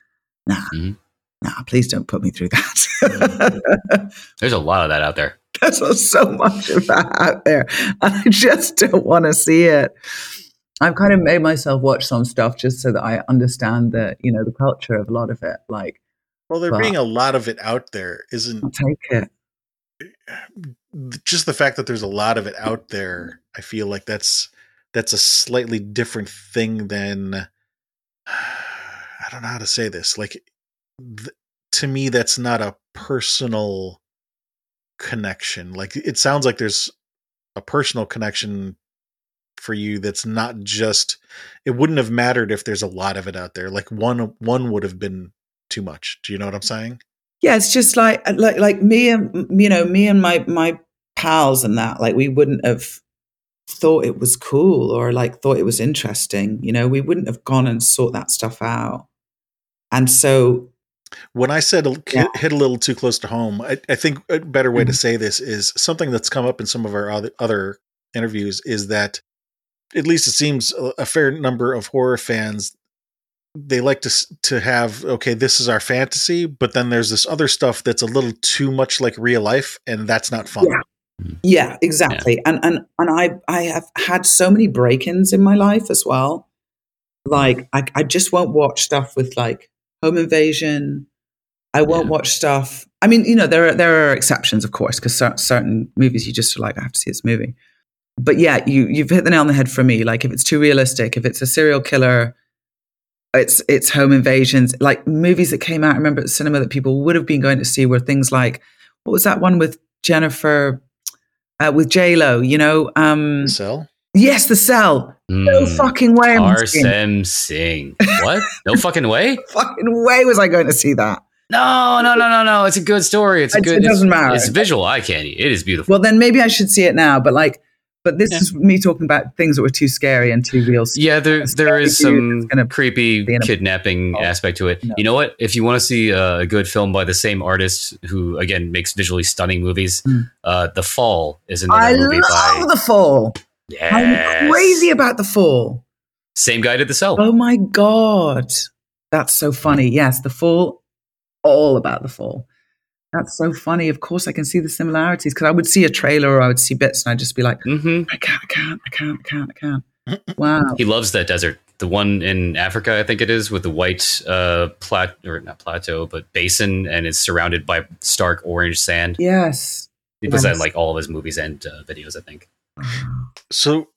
Nah, Mhm. Nah. Please don't put me through that. There's a lot of that out there. There's so much of that out there, and I just don't want to see it. I've kind of made myself watch some stuff just so that I understand the you know the culture of a lot of it. Like, Well, there being a lot of it out there isn't I'll take it. just the fact that there's a lot of it out there. I feel like that's that's a slightly different thing than I don't know how to say this. Like th- to me, that's not a personal connection. Like it sounds like there's a personal connection for you that's not just it wouldn't have mattered if there's a lot of it out there like one one would have been too much do you know what i'm saying Yeah, it's just like uh, like like me and you know me and my my pals and that like we wouldn't have thought it was cool or like thought it was interesting. You know, we wouldn't have gone and sought that stuff out. And so when i said Yeah. hit a little too close to home i, I think a better way to Mhm. say this is something that's come up in some of our other, other interviews is that at least it seems a, a fair number of horror fans they like to to have okay this is our fantasy but then there's this other stuff that's a little too much like real life and that's not fun Yeah. Yeah, exactly. And and and I I have had so many break-ins in my life as well. Like I I just won't watch stuff with like home invasion. I won't Yeah. watch stuff. I mean, you know, there are there are exceptions, of course, because certain movies you just are like, I have to see this movie. But yeah, you you've hit the nail on the head for me. Like if it's too realistic, if it's a serial killer, it's it's home invasions. Like movies that came out, I remember at the cinema that people would have been going to see were things like what was that one with Jennifer uh, with J Lo? You know, um, cell yes, The Cell. No Mm. fucking way. I'm seeing- Tarsem Singh. What? No fucking way? fucking way was I going to see that. No, no, no, no, no. It's a good story. It's a good. it doesn't matter. It's visual eye candy. It is beautiful. Well, then maybe I should see it now. But like, but this Yeah. is me talking about things that were too scary and too real. yeah, there there is some creepy a- kidnapping Oh, aspect to it. no. You know what? If you want to see a good film by the same artist who again makes visually stunning movies, Mm. uh, The Fall is another I movie love by the fall. Yes. I'm crazy about the fall. same guy did The Cell. Oh my god, that's so funny. Yes, the fall, all about the fall. That's so funny. Of course, I can see the similarities because I would see a trailer or I would see bits and I'd just be like, mm-hmm. I can't, I can't, I can't, I can't, I can't. Wow. He loves that desert. The one in Africa, I think it is, with the white uh, plat or not plateau, but basin, and it's surrounded by stark orange sand. Yes. He puts that in like all of his movies and uh, videos, I think. So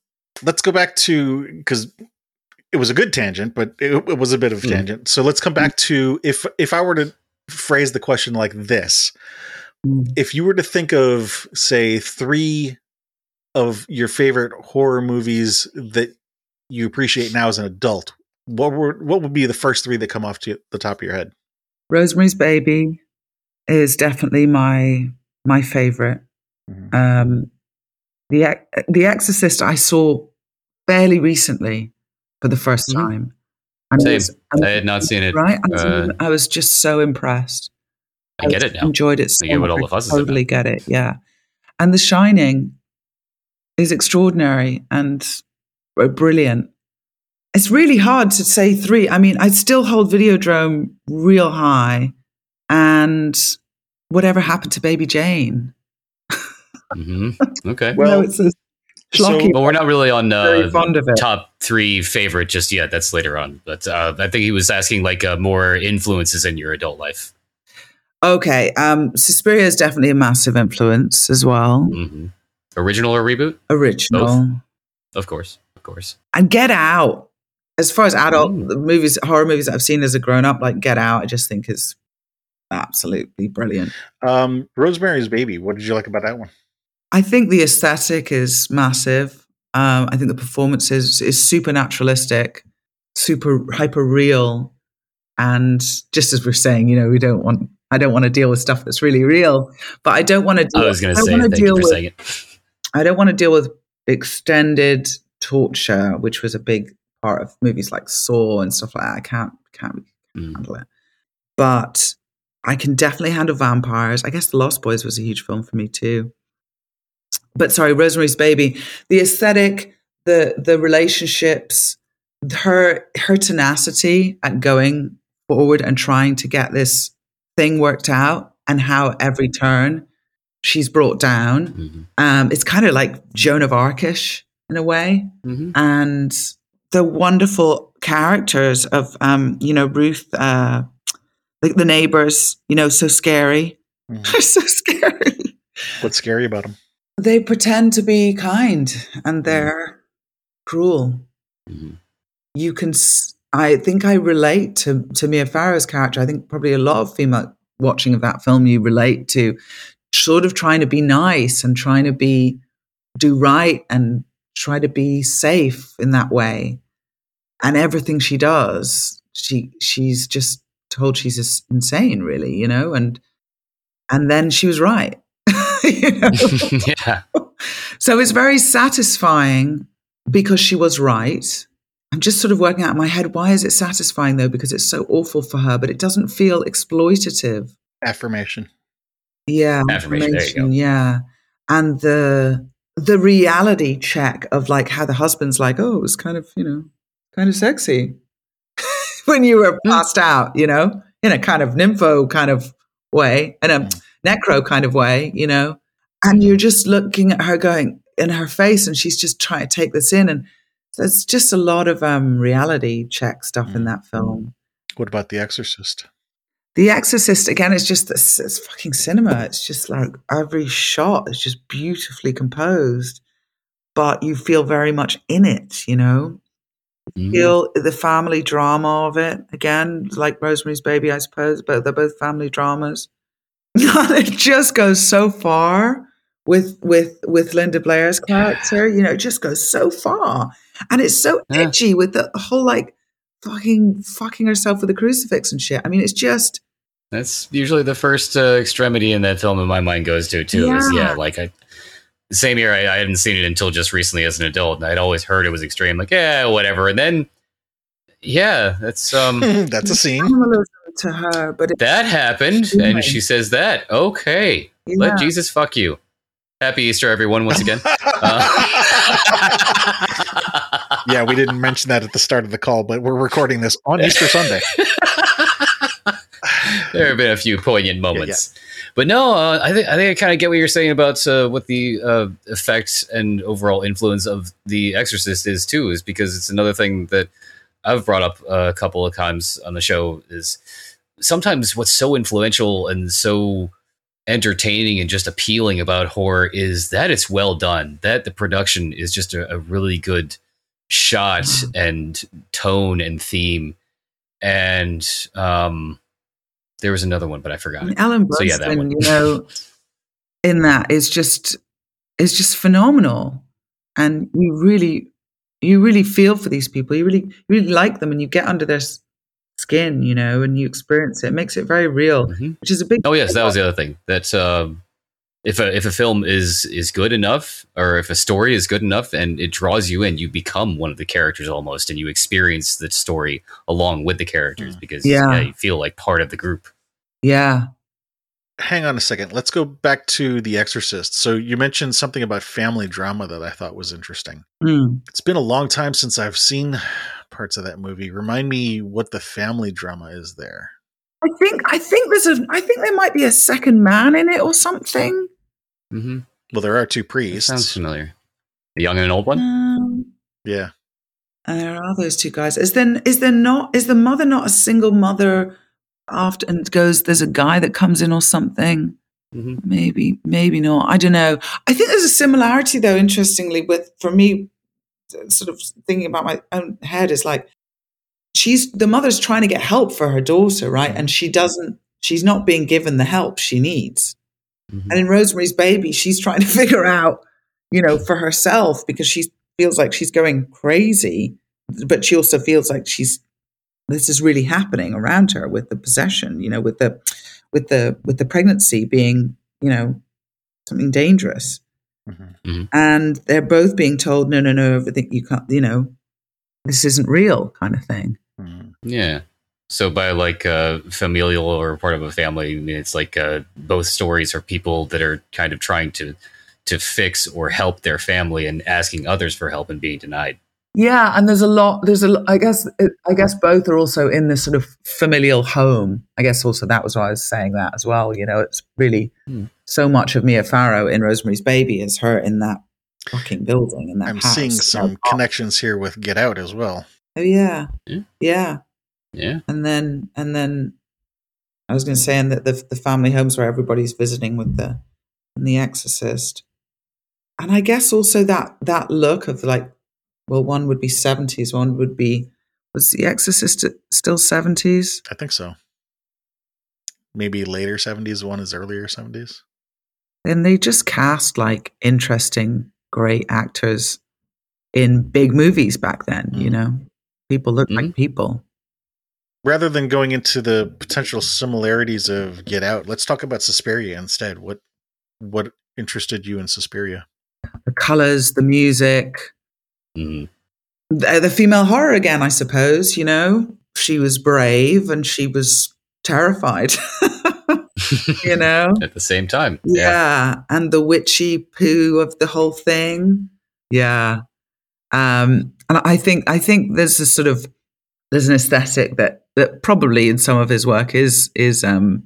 let's go back to because it was a good tangent, but it, it was a bit of a Mm. tangent. So let's come back to if if I were to phrase the question like this: Mm. if you were to think of say three of your favorite horror movies that you appreciate now as an adult, what were what would be the first three that come off to the top of your head? Rosemary's Baby is definitely my my favorite. Mhm. Um, the The Exorcist I saw fairly recently for the 1st Mhm. time. Same. was- I had not seen it. Right, I was, uh, I was just so impressed. I get it now. Enjoyed it so I get what all much. the fuss I totally get it. Yeah, and The Shining is extraordinary and uh, brilliant. It's really hard to say three. I mean, I still hold Videodrome real high, and whatever happened to Baby Jane? Hmm Okay. Well, no, it's a so- schlocky. Well, we're not really on uh, fond of it. top three favorite just yet. That's later on. But uh, I think he was asking like uh, more influences in your adult life. Okay, um, Suspiria is definitely a massive influence as well. hmm Original or reboot? Original. Of course. Of course. and Get Out. As far as adult Mm. movies, horror movies that I've seen as a grown up, like Get Out, I just think is absolutely brilliant. Um, Rosemary's Baby. What did you like about that one? I think the aesthetic is massive. Um, I think the performance is, is super naturalistic, super hyper real, and just as we're saying, you know, we don't want. I don't want to deal with stuff that's really real, but I don't want to. Deal, I was going to say, thank you for with saying it. I don't want to deal with extended torture, which was a big part of movies like Saw and stuff like that. I can't can't Mm. handle it. But I can definitely handle vampires. I guess The Lost Boys was a huge film for me too. But sorry, Rosemary's Baby, the aesthetic, the the relationships, her her tenacity at going forward and trying to get this thing worked out, and how every turn she's brought down. Mhm. Um, it's kind of like Joan of Arcish in a way Mhm. and the wonderful characters of um, you know Ruth, uh, the, the neighbors. You know, so scary. They're so scary. What's scary about them? They pretend to be kind, and they're cruel. Mhm. You can. I think I relate to to Mia Farrow's character. I think probably a lot of female watching of that film you relate to, sort of trying to be nice and trying to be do right and try to be safe in that way. And everything she does, she she's just told she's insane, really, you know. And and then she was right. you know? yeah. so it's very satisfying because she was right. I'm just sort of working out in my head why is it satisfying though? Because it's so awful for her, but it doesn't feel exploitative. Affirmation. Yeah, Affirmation, there you go. Yeah, and the the reality check of like how the husband's like, oh, it was kind of you know kind of sexy when you were Hmm. passed out, you know, in a kind of nympho kind of way, And a Hmm. Necro kind of way, you know, and you're just looking at her going in her face, and she's just trying to take this in, and there's just a lot of um reality check stuff in Hmm. that film. What about The Exorcist? The Exorcist again is just this it's fucking cinema. It's just like every shot is just beautifully composed, but you feel very much in it. You know, Mhm. feel the family drama of it again, like Rosemary's Baby, I suppose. But they're both family dramas. it just goes so far with with with Linda Blair's character. You know, it just goes so far, and it's so Yeah. edgy with the whole like fucking fucking herself with a crucifix and shit. I mean, it's just. That's usually the first uh, extremity in that film in my mind goes to too. Is Yeah. yeah, like I. Same year, I, I hadn't seen it until just recently as an adult, and I'd always heard it was extreme. Like, yeah, whatever. And then, yeah, that's um, That's a scene. Animalism to her, but it, that happened, Yeah. and she says that. Okay, let. Jesus fuck you. Happy Easter, everyone! Once again. Uh, yeah, we didn't mention that at the start of the call, but we're recording this on Easter Sunday. there have been a few poignant moments, but no, uh, I think I think I kind of get what you're saying about uh, what the uh, effect and overall influence of The Exorcist is too, is because it's another thing that I've brought up a couple of times on the show is sometimes what's so influential and so entertaining and just appealing about horror is that it's well done that the production is just a, a really good shot and tone and theme and um there was another one but i forgot mean, Ellen So, yeah, that one. you know, in that is just is just phenomenal, and you really you really feel for these people. You really you really like them, and you get under their skin, you know, and you experience it. It makes it very real, Mhm. which is a big. oh yes that was the other thing that um if a if a film is is good enough or if a story is good enough and it draws you in you become one of the characters almost and you experience the story along with the characters Mm. because Yeah. yeah, you feel like part of the group Yeah. Hang on a second. Let's go back to The Exorcist. So you mentioned something about family drama that I thought was interesting. Mm. It's been a long time since I've seen parts of that movie. Remind me what the family drama is there. I think I think there's a I think there might be a second man in it or something. mm-hmm. Well, there are two that priests. sounds familiar A young and an old one Um, yeah. and there are those two guys. Is then is there not is the mother not a single mother after and goes there's a guy that comes in or something? hmm Maybe, maybe not. I don't know. I think there's a similarity though, interestingly, with for me sort of thinking about my own head is like she's the mother's trying to get help for her daughter, right? And she doesn't she's not being given the help she needs. Mhm. And in Rosemary's Baby, she's trying to figure out, you know, for herself because she feels like she's going crazy, but she also feels like she's this is really happening around her with the possession, you know, with the with the with the pregnancy being, you know, something dangerous. Mhm. And they're both being told, no, no, no, everything you can't, you know, this isn't real kind of thing. Mhm. Yeah. So by like uh, familial or part of a family, I mean it's like uh, both stories are people that are kind of trying to to fix or help their family and asking others for help and being denied. Yeah, and there's a lot. There's a. I guess. It, I guess both are also in this sort of familial home. I guess also that was why I was saying that as well. You know, it's really Hmm. So much of Mia Farrow in Rosemary's Baby is her in that fucking building in that I'm house. seeing you know. some connections here with Get Out as well. Oh yeah, Yeah. yeah. Yeah. And then and then I was going to say, and that the the family homes where everybody's visiting with the and the Exorcist, and I guess also that that look of like, well, one would be seventies, one would be was the Exorcist still seventies? I think so. Maybe later 70s, one is earlier 70s. And they just cast like interesting, great actors in big movies back then. You Mm. know, people look like people. Rather than going into the potential similarities of Get Out, let's talk about Suspiria instead. What what interested you in Suspiria? The colors, the music, Mhm. the, the female horror again, I suppose. You know, she was brave and she was terrified. you know, At the same time. yeah. and the witchy poo of the whole thing. Yeah, um, and I think I think there's a sort of there's an aesthetic that that probably in some of his work is is um,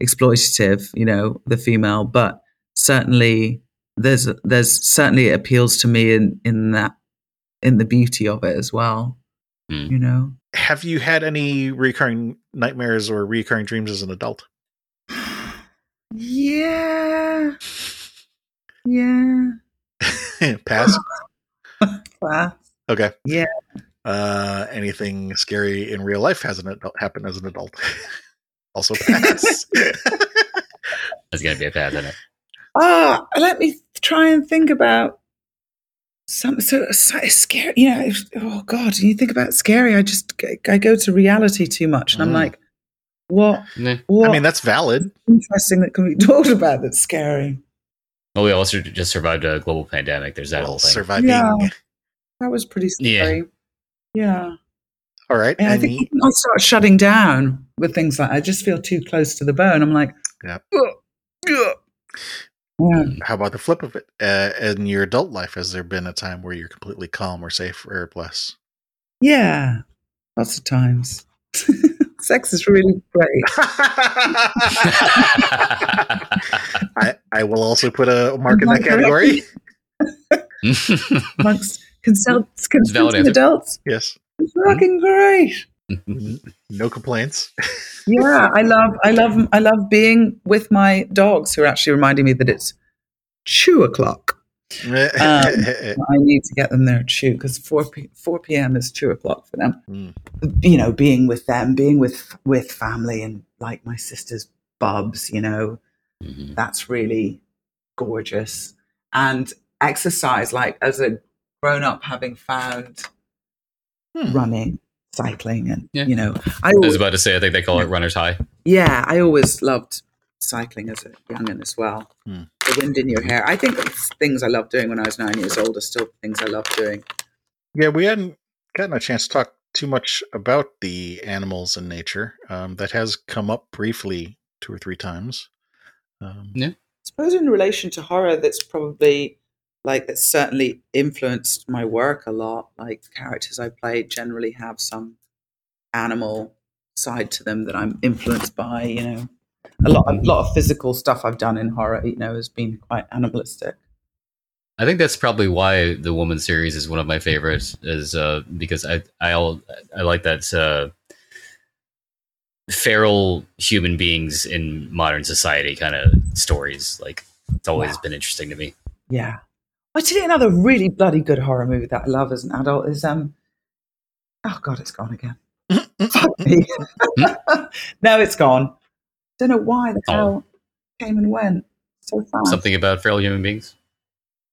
exploitative. You know, the female, but certainly there's there's certainly it appeals to me in in that in the beauty of it as well. Hmm. You know. Have you had any recurring nightmares or recurring dreams as an adult? Yeah. Yeah. Pass. Class. Okay. Yeah. Uh, anything scary in real life hasn't adult, happened as an adult. also pass. That's gonna be a pass, isn't it? Ah, let me try and think about some so, so scary. You know, if- oh God, when you think about scary, I just I go to reality too much, and I'm Mm. like, what? Nah. What I mean, that's valid. interesting that can be talked about that's scary. Well, we also just survived a global pandemic. There's that Well, whole thing. surviving. Yeah. That was pretty scary. Yeah. All right. And I think I'll start shutting down with things like I just feel too close to the bone. I'm like, Yeah. "Ugh, ugh." Yeah. how about the flip of it? Uh, in your adult life, has there been a time where you're completely calm or safe or blessed? Yeah, lots of times. Sex is really great. I, I will also put a mark in that category. Amongst consult- valid consenting answer. adults, Yes. it's fucking great. Mm-hmm. No complaints. Yeah, I love, I love, I love being with my dogs who are actually reminding me that it's two o'clock. I need to get them there at two because four p- four p.m. is two o'clock for them. Mm. You know, being with them, being with with family, and like my sister's bubs. You know, Mhm. that's really gorgeous. And exercise, like as a grown up, having found Hmm. running, cycling, and Yeah. you know, I I was always, about to say, I think they call it runner's high. yeah, I always loved cycling as a youngin as well. Hmm. The wind in your hair. I think things I loved doing when I was nine years old are still things I love doing. Yeah, we hadn't gotten a chance to talk too much about the animals and nature. Um, that has come up briefly two or three times. Um, Yeah. I suppose in relation to horror, that's probably like that's certainly influenced my work a lot. Like characters I play generally have some animal side to them that I'm influenced by. You know, a lot a lot of physical stuff I've done in horror. You know, has been quite animalistic. I think that's probably why the woman series is one of my favorites, is uh, because I I all, I like that uh, feral human beings in modern society kind of stories. Like it's always Wow. been interesting to me. Yeah. I tell you another really bloody good horror movie that I love as an adult is um oh god, it's gone again. Fuck me. no, it's gone. Don't know why the Oh. hell came and went so fast. Something about feral human beings.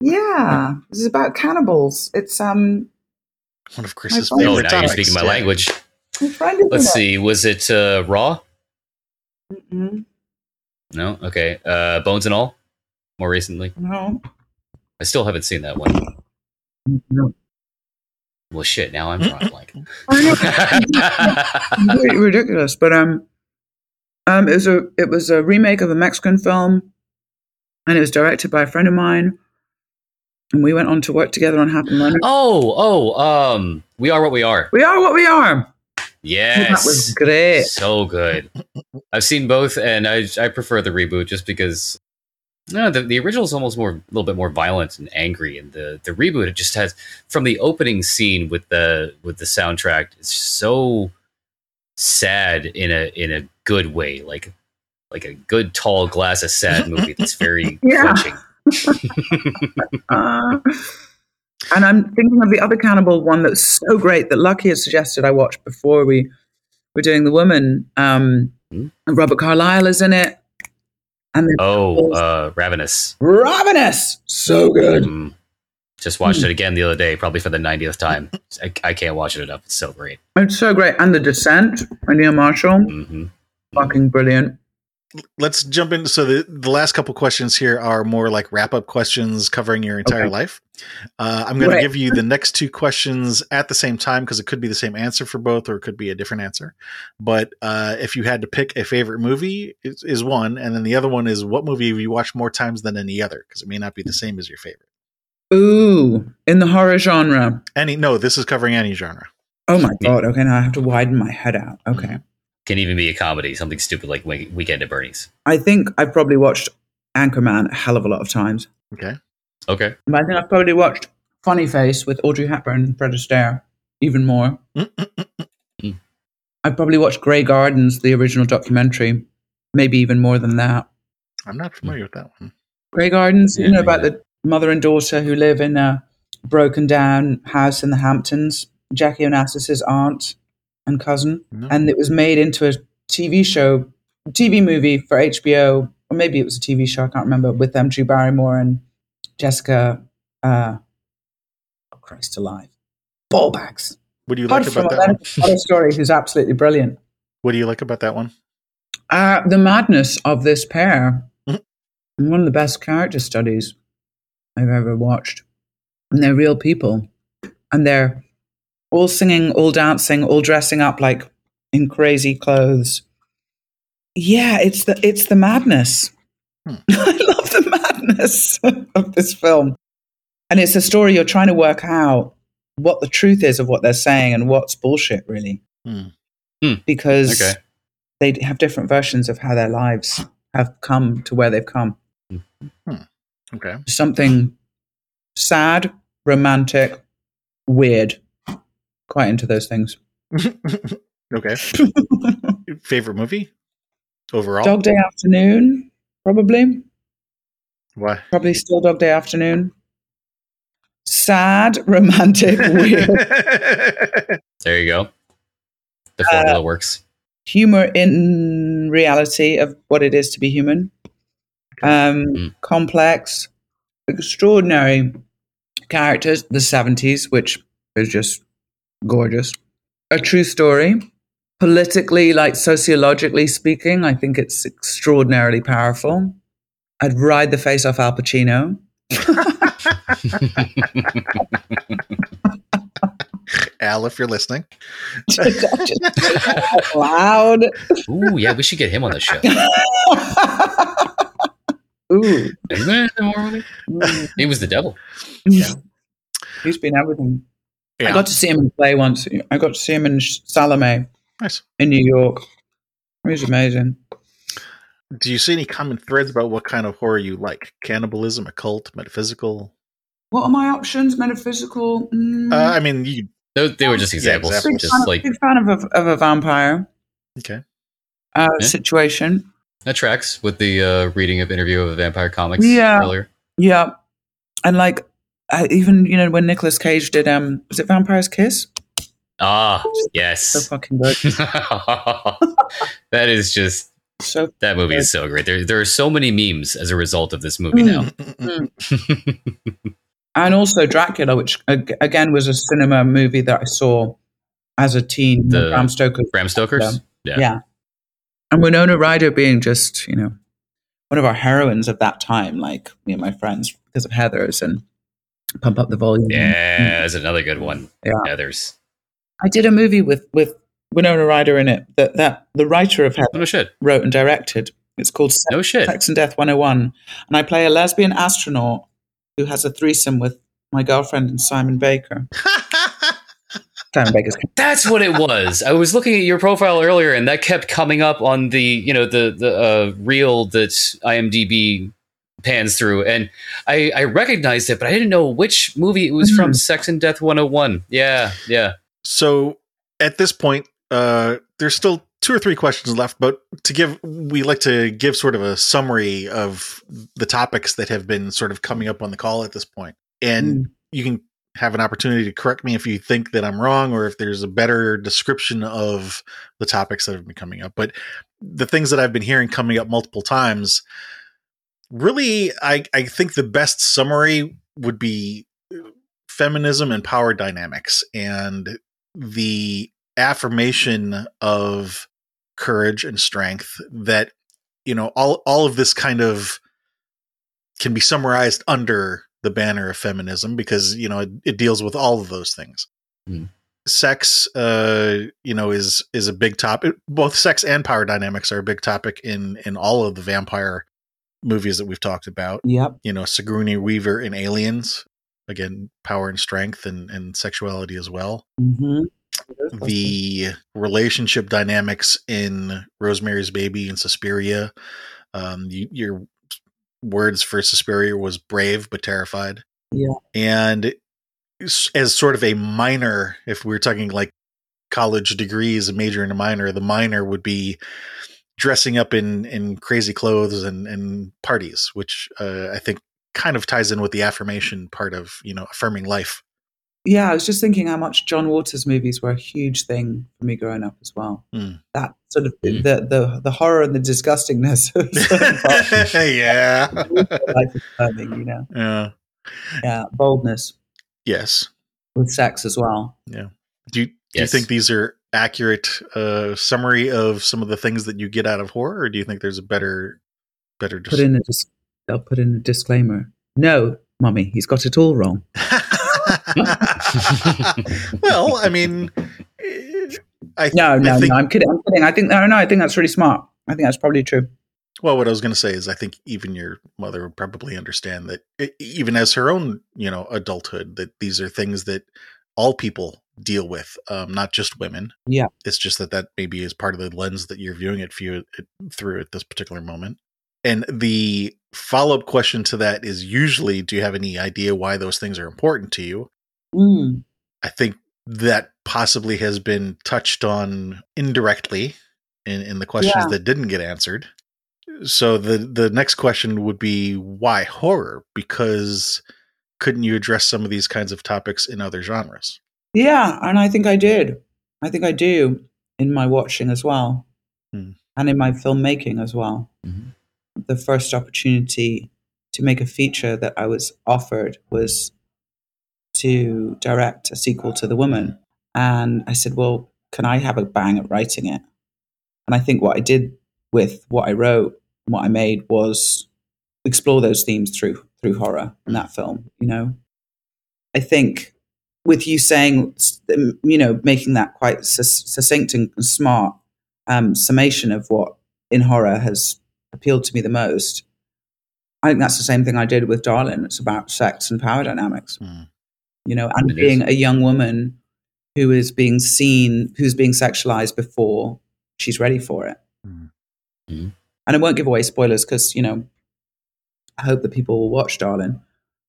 Yeah, this is about cannibals. It's um one of Chris's Oh, Oh, favorite now you're speaking my yeah. language. my friend is Let's in see. Was it uh, Raw? Mm-mm. No. Okay. Uh, Bones and all. More recently, No. I still haven't seen that one. no. Well, shit. Now I'm drawing a blank. Really ridiculous, but um um it was a it was a remake of a Mexican film and it was directed by a friend of mine and we went on to work together on Happy Monday. oh, oh. Um, we are what we are. We are what we are. Yes. That was great. So good. I've seen both, and I I prefer the reboot just because. No, the, the original is almost more a little bit more violent and angry, and the, the reboot it just has from the opening scene with the with the soundtrack. It's so sad in a in a good way, like like a good tall glass of sad movie that's very clenching. Uh, and I'm thinking of the other cannibal one that's so great that Lucky has suggested I watch before we were doing the woman. Um, Hmm. Robert Carlyle is in it. And Oh, uh, Ravenous. Ravenous. So good. Mm. Just watched it again the other day, probably for the 90th time. I, I can't watch it enough. It's so great. It's so great. And The Descent by Neil Marshall. hmm Fucking brilliant. Let's jump in. So the, the last couple questions here are more like wrap up questions covering your entire Okay. life. Uh, I'm going Right. to give you the next two questions at the same time because it could be the same answer for both or it could be a different answer. But uh, if you had to pick a favorite movie, is, is one, and then the other one is what movie have you watched more times than any other? Because it may not be the same as your favorite. Ooh, in the horror genre. Any no, this is covering any genre. Oh my God. Okay, now I have to widen my head out. Okay. Can even be a comedy, something stupid like Week- Weekend at Bernie's. I think I've probably watched Anchorman a hell of a lot of times. Okay. Okay. But I think I've probably watched Funny Face with Audrey Hepburn and Fred Astaire even more. I've probably watched Grey Gardens, the original documentary, maybe even more than that. I'm not familiar with that one. Grey Gardens, Yeah, you know about neither. the mother and daughter who live in a broken down house in the Hamptons. Jackie Onassis's aunt and cousin, No. and it was made into a TV show, TV movie for HBO, or maybe it was a TV show. I can't remember. With them, Drew Barrymore and Jessica. Uh, oh Christ alive, ball bags. What do you like Apart from about that one? Story, who's absolutely brilliant. What do you like about that one? Uh, the madness of this pair. Mhm. One of the best character studies I've ever watched. And they're real people. And they're all singing, all dancing, all dressing up like in crazy clothes. Yeah, it's the it's the madness. Hmm. I love the madness of this film. And it's a story you're trying to work out what the truth is of what they're saying and what's bullshit really. Hmm. Hmm. Because Okay. they have different versions of how their lives have come to where they've come. Okay. Something sad, romantic, weird. Quite into those things. okay. Favorite movie overall? Dog Day Afternoon, probably. Why? Probably still Dog Day Afternoon. Sad, romantic, weird. There you go. The Uh, formula works. humor in reality of what it is to be human. Um, Mm. Complex, extraordinary characters. The 70s, which is just gorgeous. A true story. politically, like sociologically speaking, I think it's extraordinarily powerful. I'd ride the face off Al Pacino. Al, if you're listening. Loud. Ooh, yeah, we should get him on the show. Ooh. He was the devil. Yeah. He's been everything. Yeah. I got to see him in play once. I got to see him in Salome nice. in New York. He was amazing. Do you see any common threads about what kind of horror you like? Cannibalism, occult, metaphysical? What are my options? Metaphysical? Mm. Uh, I mean, you. Those, they were just Yeah, examples. examples. big Just fan, like big fan of a, of a vampire Okay. uh, Yeah. situation. That tracks with the uh, reading of interview of vampire comics Yeah. earlier. Yeah, and like I, even you know when Nicolas Cage did um was it Vampire's Kiss? Ah, yes. So fucking good. that is just So that movie is so great. There there are so many memes as a result of this movie now. and also Dracula, which again was a cinema movie that I saw as a teen. The- Bram Stoker. Bram Stoker's. Yeah. Yeah. And Winona Ryder being just, you know, one of our heroines of that time, like me and my friends, because of Heathers and Pump Up the Volume. Yeah, that's another good one. Yeah. Heathers. I did a movie with, with Winona Ryder in it that, that the writer of Heather Oh, no shit. wrote and directed. It's called Sex, No shit. Sex and Death 101. And I play a lesbian astronaut who has a threesome with my girlfriend and Simon Baker. Simon Baker's That's what it was. I was looking at your profile earlier, and that kept coming up on the you know the the uh, reel that IMDb pans through, and I I recognized it, but I didn't know which movie it was from. Mhm. Sex and Death 101. Yeah, yeah. So at this point, uh, there's still two or three questions left, but to give, we like to give sort of a summary of the topics that have been sort of coming up on the call at this point. And Mm. you can have an opportunity to correct me if you think that I'm wrong or if there's a better description of the topics that have been coming up. But the things that I've been hearing coming up multiple times, really, I, I think the best summary would be uh, feminism and power dynamics and the affirmation of courage and strength that you know all all of this kind of can be summarized under the banner of feminism because you know it, it deals with all of those things Mm. sex uh you know is is a big topic both sex and power dynamics are a big topic in in all of the vampire movies that we've talked about Yep. you know Sigourney Weaver in Aliens again power and strength and and sexuality as well Mm-hmm. the relationship dynamics in Rosemary's Baby and Suspiria um you, your words for Suspiria was brave but terrified Yeah. and as sort of a minor if we are talking like college degrees a major and a minor the minor would be dressing up in in crazy clothes and and parties which uh, i think kind of ties in with the affirmation part of you know affirming life Yeah, I was just thinking how much John Waters movies were a huge thing for me growing up as well. Mm. That sort of Mm. the, the the horror and the disgustingness of yeah life affirming, you know. yeah Yeah, boldness yes with sex as well. Yeah. Do you do you think these are accurate uh summary of some of the things that you get out of horror or do you think there's a better better Put in a dis- they'll put in a disclaimer. No, mummy, he's got it all wrong. well, I mean, eh, I No, no, I think, no. I'm kidding. I'm kidding. I think no, no. I think that's really smart. I think that's probably true. Well, what I was going to say is, I think even your mother would probably understand that, even as her own, you know, adulthood, that these are things that all people deal with, um, not just women. Yeah. it's just that that maybe is part of the lens that you're viewing it, view it through at this particular moment. And the follow up question to that is usually, do you have any idea why those things are important to you? Mm. I think that possibly has been touched on indirectly in, in the questions Yeah. that didn't get answered. So the the next question would be why horror? Because couldn't you address some of these kinds of topics in other genres? Yeah, and I think I did. I think I do in my watching as well, Hmm. and in my filmmaking as well. Mhm. The first opportunity to make a feature that I was offered was to direct a sequel to The Woman, and I said, "Well, can I have a bang at writing it? And I think what I did with what I wrote, what I made was explore those themes through through horror in that film. You know, I think with you saying, you know, making that quite succinct and smart um, summation of what in horror has appealed to me the most. I think that's the same thing I did with Darlin. It's about sex and power dynamics, mm. You know, and it being is. a young woman who is being seen, who's being sexualized before she's ready for it. Mm. Mm. And I won't give away spoilers because, you know, I hope that people will watch Darlin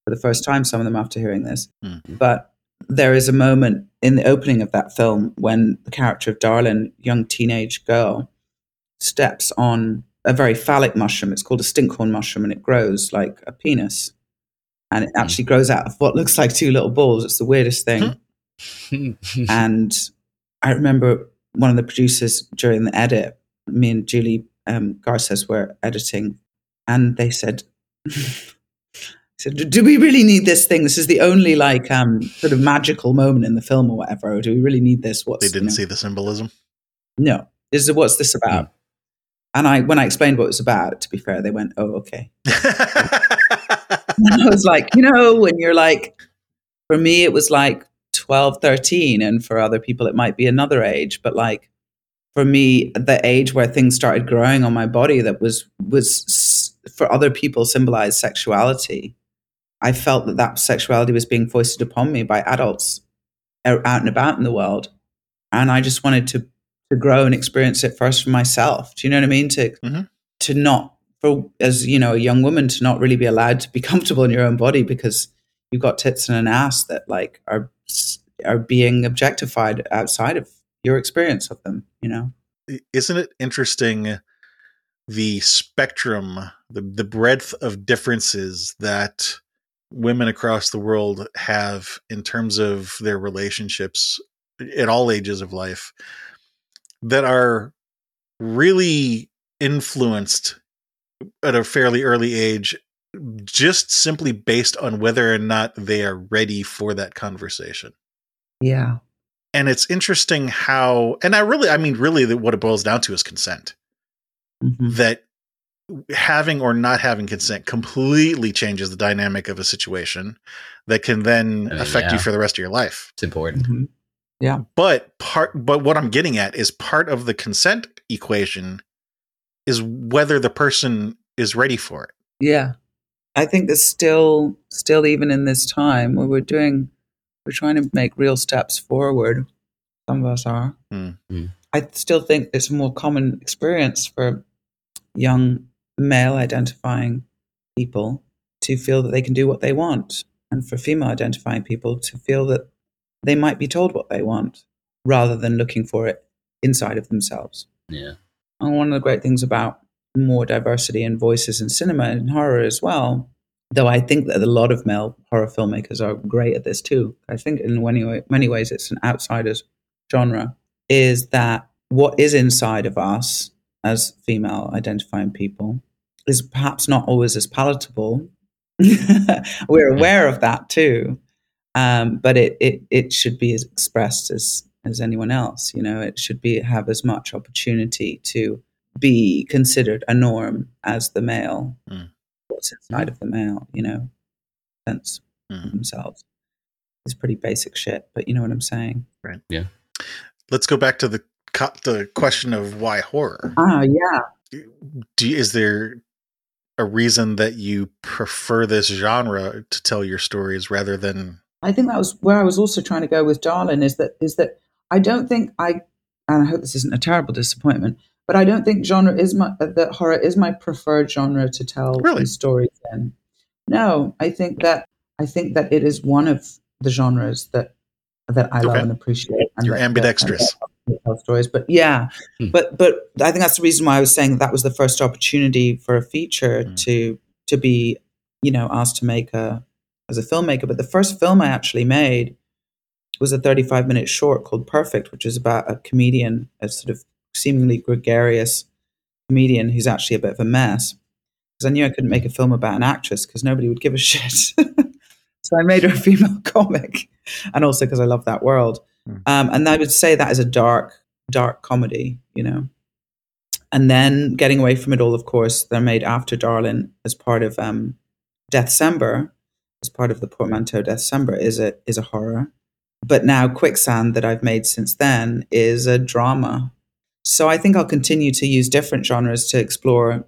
for the first time, some of them after hearing this. Mm-hmm. But there is a moment in the opening of that film when the character of Darlin, young teenage girl, steps on a very phallic mushroom. It's called a stinkhorn mushroom and it grows like a penis. And it actually grows out of what looks like two little balls. It's the weirdest thing. and I remember one of the producers during the edit, me and Julie um, Garces were editing, and they said, said, do we really need this thing? This is the only like um, sort of magical moment in the film or whatever. Or do we really need this? What's, they didn't you know? see the symbolism. No, this is what's this about? Mm. And I, when I explained what it was about, to be fair, they went, "Oh, okay." I was like, you know, when you're like, for me, it was like 12, 13, and for other people, it might be another age. But like, for me, the age where things started growing on my body that was was for other people symbolized sexuality. I felt that that sexuality was being foisted upon me by adults out and about in the world, and I just wanted to to grow and experience it first for myself. Do you know what I mean? To mm-hmm. to not for as you know a young woman to not really be allowed to be comfortable in your own body because you've got tits and an ass that like are are being objectified outside of your experience of them. You know, isn't it interesting? The spectrum, the the breadth of differences that women across the world have in terms of their relationships at all ages of life that are really influenced at a fairly early age just simply based on whether or not they are ready for that conversation. Yeah. And it's interesting how, and I really, I mean, really, what it boils down to is consent. Mm-hmm. That having or not having consent completely changes the dynamic of a situation that can then uh, affect yeah. you for the rest of your life. It's important. Mm-hmm. Yeah. But part but what I'm getting at is part of the consent equation is whether the person is ready for it. Yeah. I think there's still still even in this time where we're doing we're trying to make real steps forward. Some of us are. Mm-hmm. I still think it's a more common experience for young male identifying people to feel that they can do what they want and for female identifying people to feel that they might be told what they want rather than looking for it inside of themselves. Yeah. And one of the great things about more diversity in voices in cinema and horror as well, though I think that a lot of male horror filmmakers are great at this too. I think in many, many ways it's an outsider's genre, is that what is inside of us as female identifying people is perhaps not always as palatable. We're aware of that too um, but it, it it should be as expressed as as anyone else. You know, it should be have as much opportunity to be considered a norm as the male. Mm. What's inside of the male, you know, sense mm. themselves. It's pretty basic shit, but you know what I'm saying, right? Yeah. Let's go back to the the question of why horror. Ah, yeah. Do, is there a reason that you prefer this genre to tell your stories rather than I think that was where I was also trying to go with Darlin is that is that I don't think I and I hope this isn't a terrible disappointment, but I don't think genre is my that horror is my preferred genre to tell really? stories in. No, I think that I think that it is one of the genres that that I okay. love and appreciate. And You're that, ambidextrous. tell stories, but yeah, hmm. but but I think that's the reason why I was saying that, that was the first opportunity for a feature hmm. to to be you know asked to make a as a filmmaker. But the first film I actually made was a 35 minute short called Perfect, which is about a comedian, a sort of seemingly gregarious comedian who's actually a bit of a mess. Because I knew I couldn't make a film about an actress because nobody would give a shit. so I made her a female comic. And also because I love that world. Hmm. Um, and I would say that is a dark, dark comedy, you know. And then getting away from it all, of course, they're made after Darlin as part of um, Deathcember, as part of the portmanteau Deathcember, is a is a horror. But now Quicksand that I've made since then is a drama. So I think I'll continue to use different genres to explore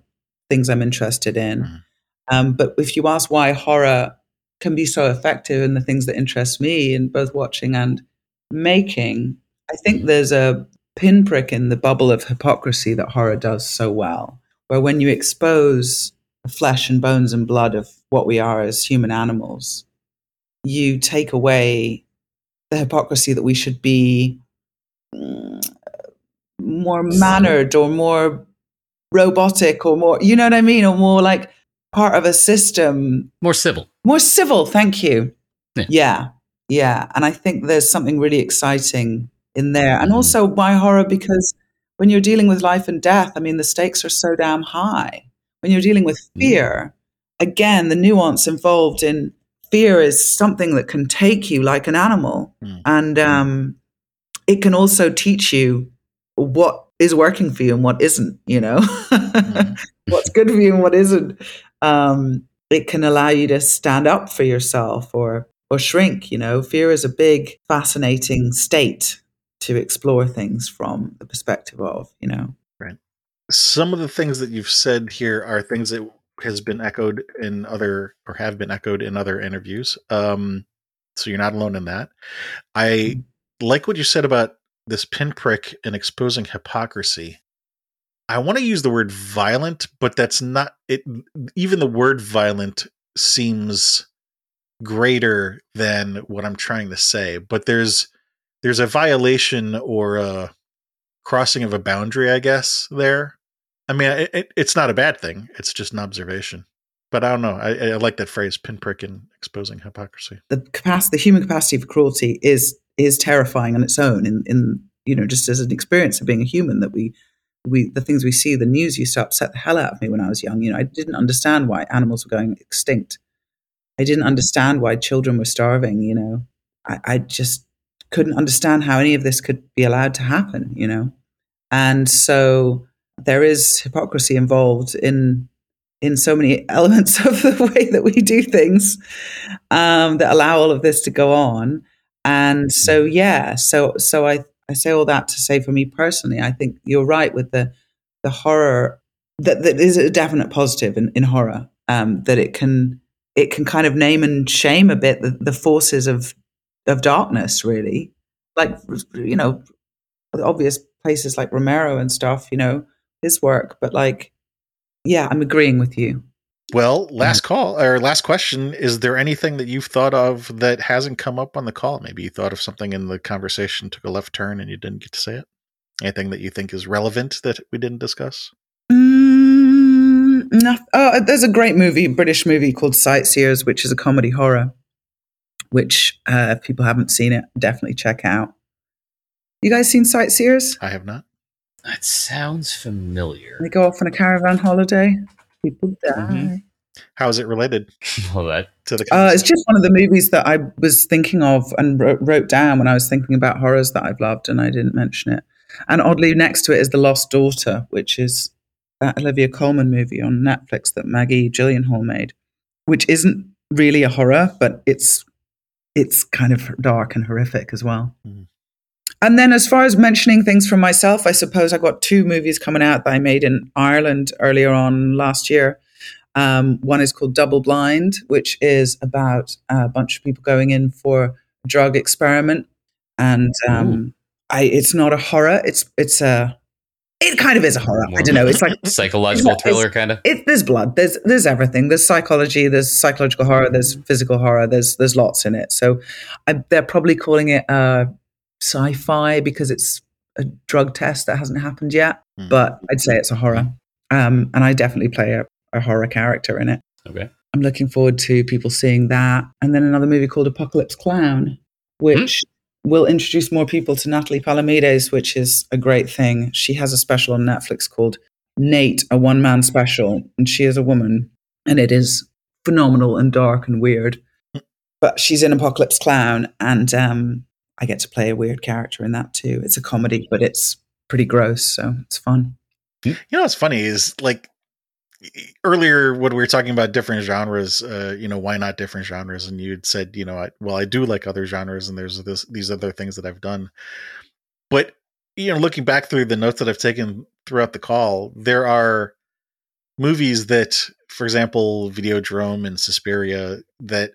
things I'm interested in. Mhm. Um, but if you ask why horror can be so effective in the things that interest me in both watching and making, I think there's a pinprick in the bubble of hypocrisy that horror does so well, where when you expose the flesh and bones and blood of what we are as human animals, you take away the hypocrisy that we should be mm, more mannered or more robotic or more, you know what I mean? Or more like part of a system More civil. more civil thank you Yeah. yeah yeah and i think there's something really exciting in there and Mhm. also why horror because when you're dealing with life and death i mean the stakes are so damn high when you're dealing with Mhm. fear again the nuance involved in fear is something that can take you like an animal. Mm. and um, it can also teach you what is working for you and what isn't you know? Mhm. what's good for you and what isn't. Um, it can allow you to stand up for yourself or or shrink you know? Fear is a big fascinating state to explore things from the perspective of you know? Some of the things that you've said here are things that has been echoed in other or have been echoed in other interviews um so you're not alone in that. I like what you said about this pinprick and exposing hypocrisy. I want to use the word violent but that's not it even the word violent seems greater than what i'm trying to say but there's there's a violation or a crossing of a boundary i guess there I mean, it, it, it's not a bad thing. It's just an observation. But I don't know. I, I like that phrase, pinprick and exposing hypocrisy. the capacity the human capacity for cruelty is is terrifying on its own in in you know just as an experience of being a human that we we the things we see the news used to upset the hell out of me when i was young you know i didn't understand why animals were going extinct i didn't understand why children were starving you know i, I just couldn't understand how any of this could be allowed to happen you know and so there is hypocrisy involved in in so many elements of the way that we do things um, that allow all of this to go on. And so, yeah, so so I I say all that to say for me personally, I think you're right with the the horror that that is a definite positive in, in horror um, that it can it can kind of name and shame a bit the, the forces of of darkness, really, like you know, obvious places like Romero and stuff, you know, his work, but like, yeah, I'm agreeing with you. Well, last call or last question. Is there anything that you've thought of that hasn't come up on the call? Maybe you thought of something in the conversation, took a left turn, and you didn't get to say it. Anything that you think is relevant that we didn't discuss? Mm, no, oh, there's a great movie, British movie called Sightseers, which is a comedy horror, which uh, if people haven't seen it, definitely check out. You guys seen Sightseers? I have not. That sounds familiar. They go off on a caravan holiday. People die. Mhm. How is it related Well, that to the? Uh, it's just one of the movies that I was thinking of and wrote, wrote down when I was thinking about horrors that I've loved, and I didn't mention it. And oddly, next to it is The Lost Daughter, which is that Olivia Colman movie on Netflix that Maggie Gyllenhaal made, which isn't really a horror, but it's it's kind of dark and horrific as well. Mhm. And then, as far as mentioning things from myself, I suppose I got two movies coming out that I made in Ireland earlier on last year. Um, one is called Double Blind, which is about a bunch of people going in for a drug experiment, and um, I, it's not a horror. It's it's a it kind of is a horror. I don't know. It's like psychological It's- thriller kind of. it, there's blood. There's there's everything. There's psychology. There's psychological horror. There's physical horror. There's there's lots in it. So I, they're probably calling it uh, sci-fi because it's a drug test that hasn't happened yet. Hmm. But I'd say it's a horror. Um, and I definitely play a, a horror character in it. Okay. I'm looking forward to people seeing that. And then another movie called Apocalypse Clown, which will introduce more people to Natalie Palamides, which is a great thing. She has a special on Netflix called Nate, a one man special, and she is a woman, and it is phenomenal and dark and weird. But she's in Apocalypse Clown, and um, I get to play a weird character in that too. It's a comedy, but it's pretty gross, so it's fun. You know what's funny is like earlier when we were talking about different genres, uh, you know, why not different genres? And you'd said, you know, I, well, I do like other genres, and there's this these other things that I've done. But you know, looking back through the notes that I've taken throughout the call, there are movies that, for example, Videodrome and Suspiria, that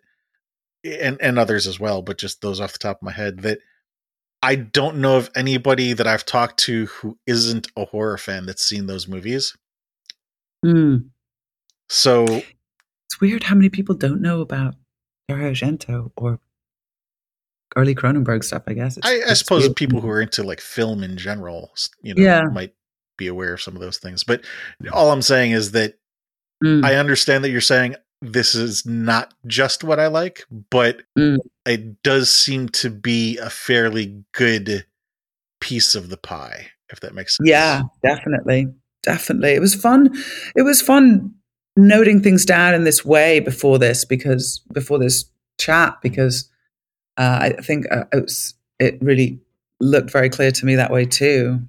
and and others as well, but just those off the top of my head that I don't know of anybody that I've talked to who isn't a horror fan that's seen those movies. Mm. So It's weird how many people don't know about Dario Argento or early Cronenberg stuff. I guess It's- I, I it's suppose weird. people who are into like film in general, you know, Yeah. might be aware of some of those things. But all I'm saying is that Mm. I understand that you're saying this is not just what I like, but Mm. it does seem to be a fairly good piece of the pie, if that makes sense. Yeah, definitely. Definitely. It was fun. It was fun noting things down in this way before this because before this chat because uh, I think uh, it was it really looked very clear to me that way too.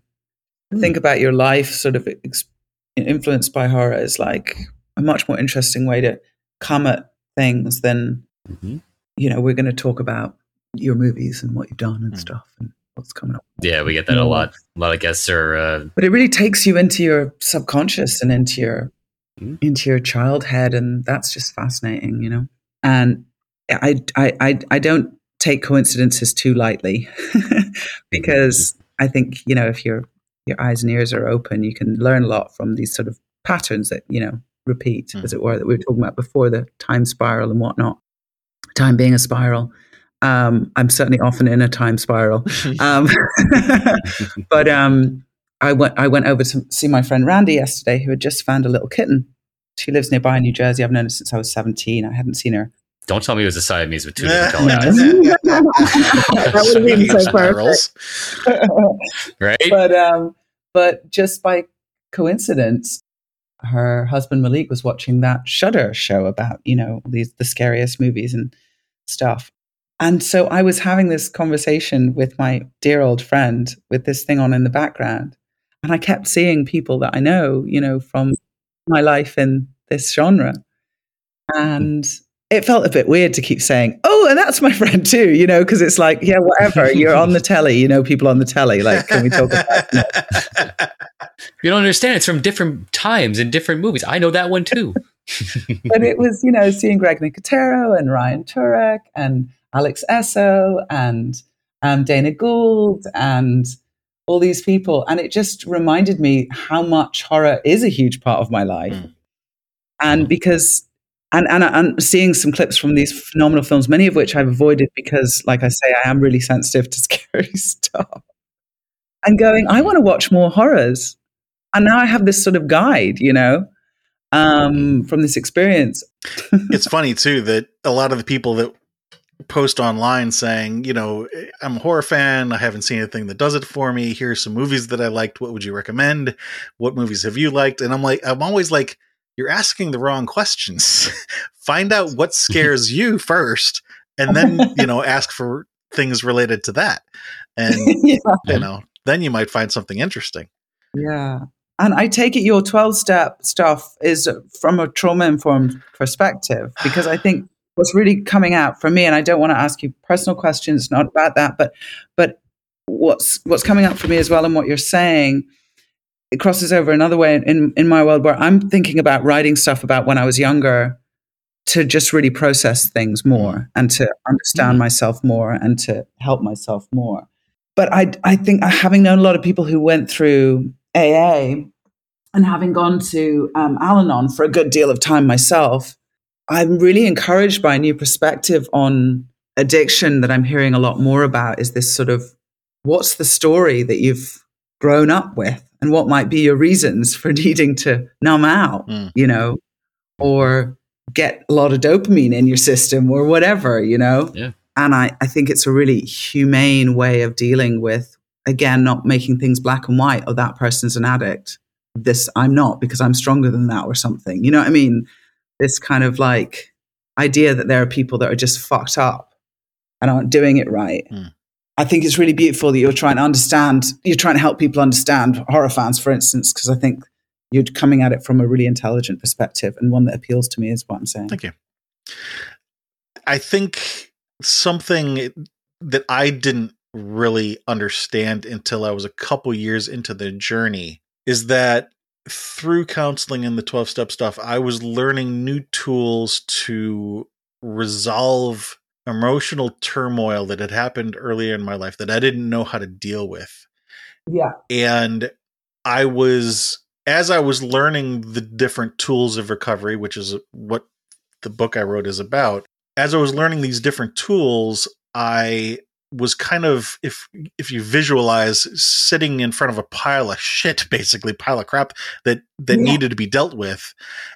Think about your life sort of ex- influenced by horror is like a much more interesting way to come at things than Mhm. you know we're going to talk about your movies and what you've done and Mm. stuff and what's coming up Yeah, we get that a lot. A lot of guests are. Uh, but it really takes you into your subconscious and into your Mm. into your childhood, and that's just fascinating you know and i i i, I don't take coincidences too lightly because i think you know if your your eyes and ears are open you can learn a lot from these sort of patterns that you know repeat Mm. as it were that we were talking about before the time spiral and whatnot time being a spiral um, i'm certainly often in a time spiral um, but um, I went I went over to see my friend Randy yesterday, who had just found a little kitten. She lives nearby in New Jersey. I've known her since I was seventeen. I hadn't seen her. don't tell me it was a Siamese with two different colored eyes, That would've been so Spirals. right? but um, but just by coincidence, her husband Malik was watching that Shudder show about you know these the scariest movies and stuff. And so I was having this conversation with my dear old friend with this thing on in the background, and I kept seeing people that I know, you know, from my life in this genre, hmm. and it felt a bit weird to keep saying, "Oh, and that's my friend too," you know, because it's like, yeah, whatever. You're on the telly, you know, people on the telly. Like, can we talk about? That? you don't understand. It's from different times and different movies. I know that one too. but it was, you know, seeing Greg Nicotero and Ryan Turek and Alex Essoe and um, Dana Gould and all these people. And it just reminded me how much horror is a huge part of my life. Mm. And because, and, and I'm seeing some clips from these phenomenal films, many of which I've avoided because, like I say, I am really sensitive to scary stuff. And going, I want to watch more horrors. And now I have this sort of guide, you know, um, from this experience. it's funny too that a lot of the people that post online saying, you know, I'm a horror fan. I haven't seen anything that does it for me. Here's some movies that I liked. What would you recommend? What movies have you liked? And I'm like, I'm always like, you're asking the wrong questions. Find out what scares you first, and then you know, ask for things related to that. And yeah. you know, then you might find something interesting. Yeah. And I take it your 12 step stuff is from a trauma informed perspective because I think what's really coming out for me, and I don't want to ask you personal questions, not about that, but but what's what's coming up for me as well and what you're saying, it crosses over another way in, in my world where I'm thinking about writing stuff about when I was younger to just really process things more and to understand Mhm. myself more and to help myself more. But I I think having known a lot of people who went through AA and having gone to um, Al Anon for a good deal of time myself, I'm really encouraged by a new perspective on addiction that I'm hearing a lot more about is this sort of what's the story that you've grown up with and what might be your reasons for needing to numb out, Mm. you know, or get a lot of dopamine in your system or whatever, you know? Yeah. And I, I think it's a really humane way of dealing with, again, not making things black and white. Oh, that person's an addict. This, I'm not because I'm stronger than that or something. You know what I mean? This kind of like idea that there are people that are just fucked up and aren't doing it right. Mm. I think it's really beautiful that you're trying to understand, you're trying to help people understand horror fans, for instance, because I think you're coming at it from a really intelligent perspective and one that appeals to me is what I'm saying. Thank you. I think something that I didn't really understand until I was a couple years into the journey is that through counseling and the 12 step stuff, I was learning new tools to resolve emotional turmoil that had happened earlier in my life that I didn't know how to deal with. Yeah. And I was, as I was learning the different tools of recovery, which is what the book I wrote is about, as I was learning these different tools, I was kind of if if you visualize sitting in front of a pile of shit basically pile of crap that that yeah. needed to be dealt with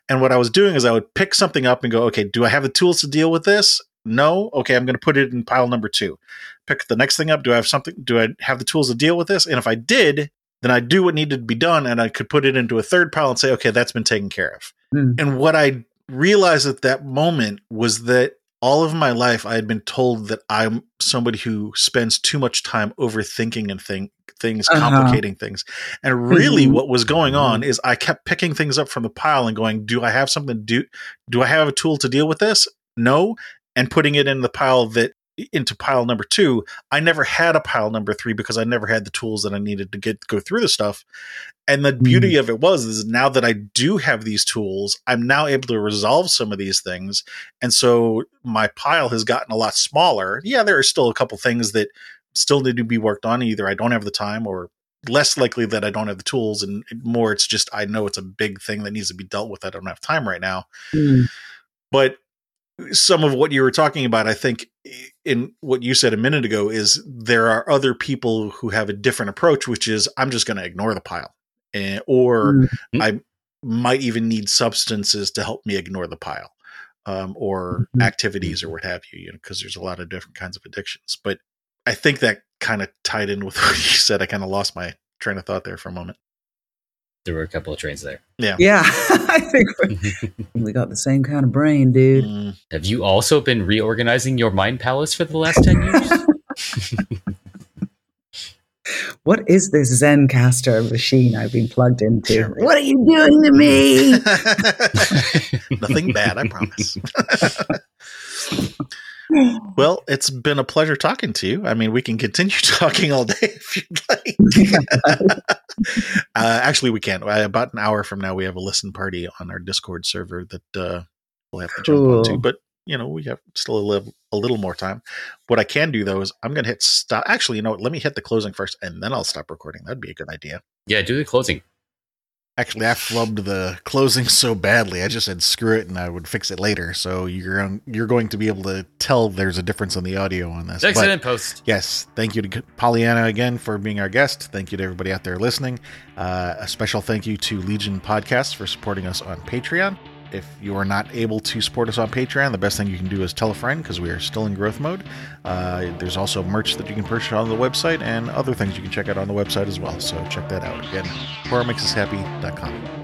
and what i was doing is i would pick something up and go okay do i have the tools to deal with this no okay i'm going to put it in pile number two pick the next thing up do i have something do i have the tools to deal with this and if i did then i do what needed to be done and i could put it into a third pile and say okay that's been taken care of mm. and what i realized at that moment was that all of my life I had been told that I'm somebody who spends too much time overthinking and think things, uh-huh. complicating things. And really mm-hmm. what was going on mm-hmm. is I kept picking things up from the pile and going, do I have something to do? Do I have a tool to deal with this? No. And putting it in the pile that into pile number two. I never had a pile number three because I never had the tools that I needed to get go through the stuff. And the mm. beauty of it was is now that I do have these tools, I'm now able to resolve some of these things. And so my pile has gotten a lot smaller. Yeah, there are still a couple things that still need to be worked on. Either I don't have the time or less likely that I don't have the tools and more it's just I know it's a big thing that needs to be dealt with. I don't have time right now. Mm. But some of what you were talking about, I think, in what you said a minute ago, is there are other people who have a different approach, which is I'm just going to ignore the pile, and, or mm-hmm. I might even need substances to help me ignore the pile, um, or mm-hmm. activities or what have you, you know, because there's a lot of different kinds of addictions. But I think that kind of tied in with what you said. I kind of lost my train of thought there for a moment there were a couple of trains there. Yeah. Yeah. I think we got the same kind of brain, dude. Mm. Have you also been reorganizing your mind palace for the last 10 years? what is this Zencastr machine I've been plugged into? Sure. What are you doing to me? Nothing bad, I promise. Well, it's been a pleasure talking to you. I mean, we can continue talking all day if you'd like. uh, actually, we can't. About an hour from now, we have a listen party on our Discord server that uh, we'll have to jump cool. onto. But you know, we have still a little, a little more time. What I can do though is I'm going to hit stop. Actually, you know, what, let me hit the closing first, and then I'll stop recording. That'd be a good idea. Yeah, do the closing. Actually, I flubbed the closing so badly. I just said screw it, and I would fix it later. So you're you're going to be able to tell there's a difference in the audio on this. Excellent post. Yes, thank you to Pollyanna again for being our guest. Thank you to everybody out there listening. Uh, a special thank you to Legion Podcast for supporting us on Patreon. If you are not able to support us on Patreon, the best thing you can do is tell a friend because we are still in growth mode. Uh, there's also merch that you can purchase on the website and other things you can check out on the website as well. So check that out. Again, horrormakesushappy.com.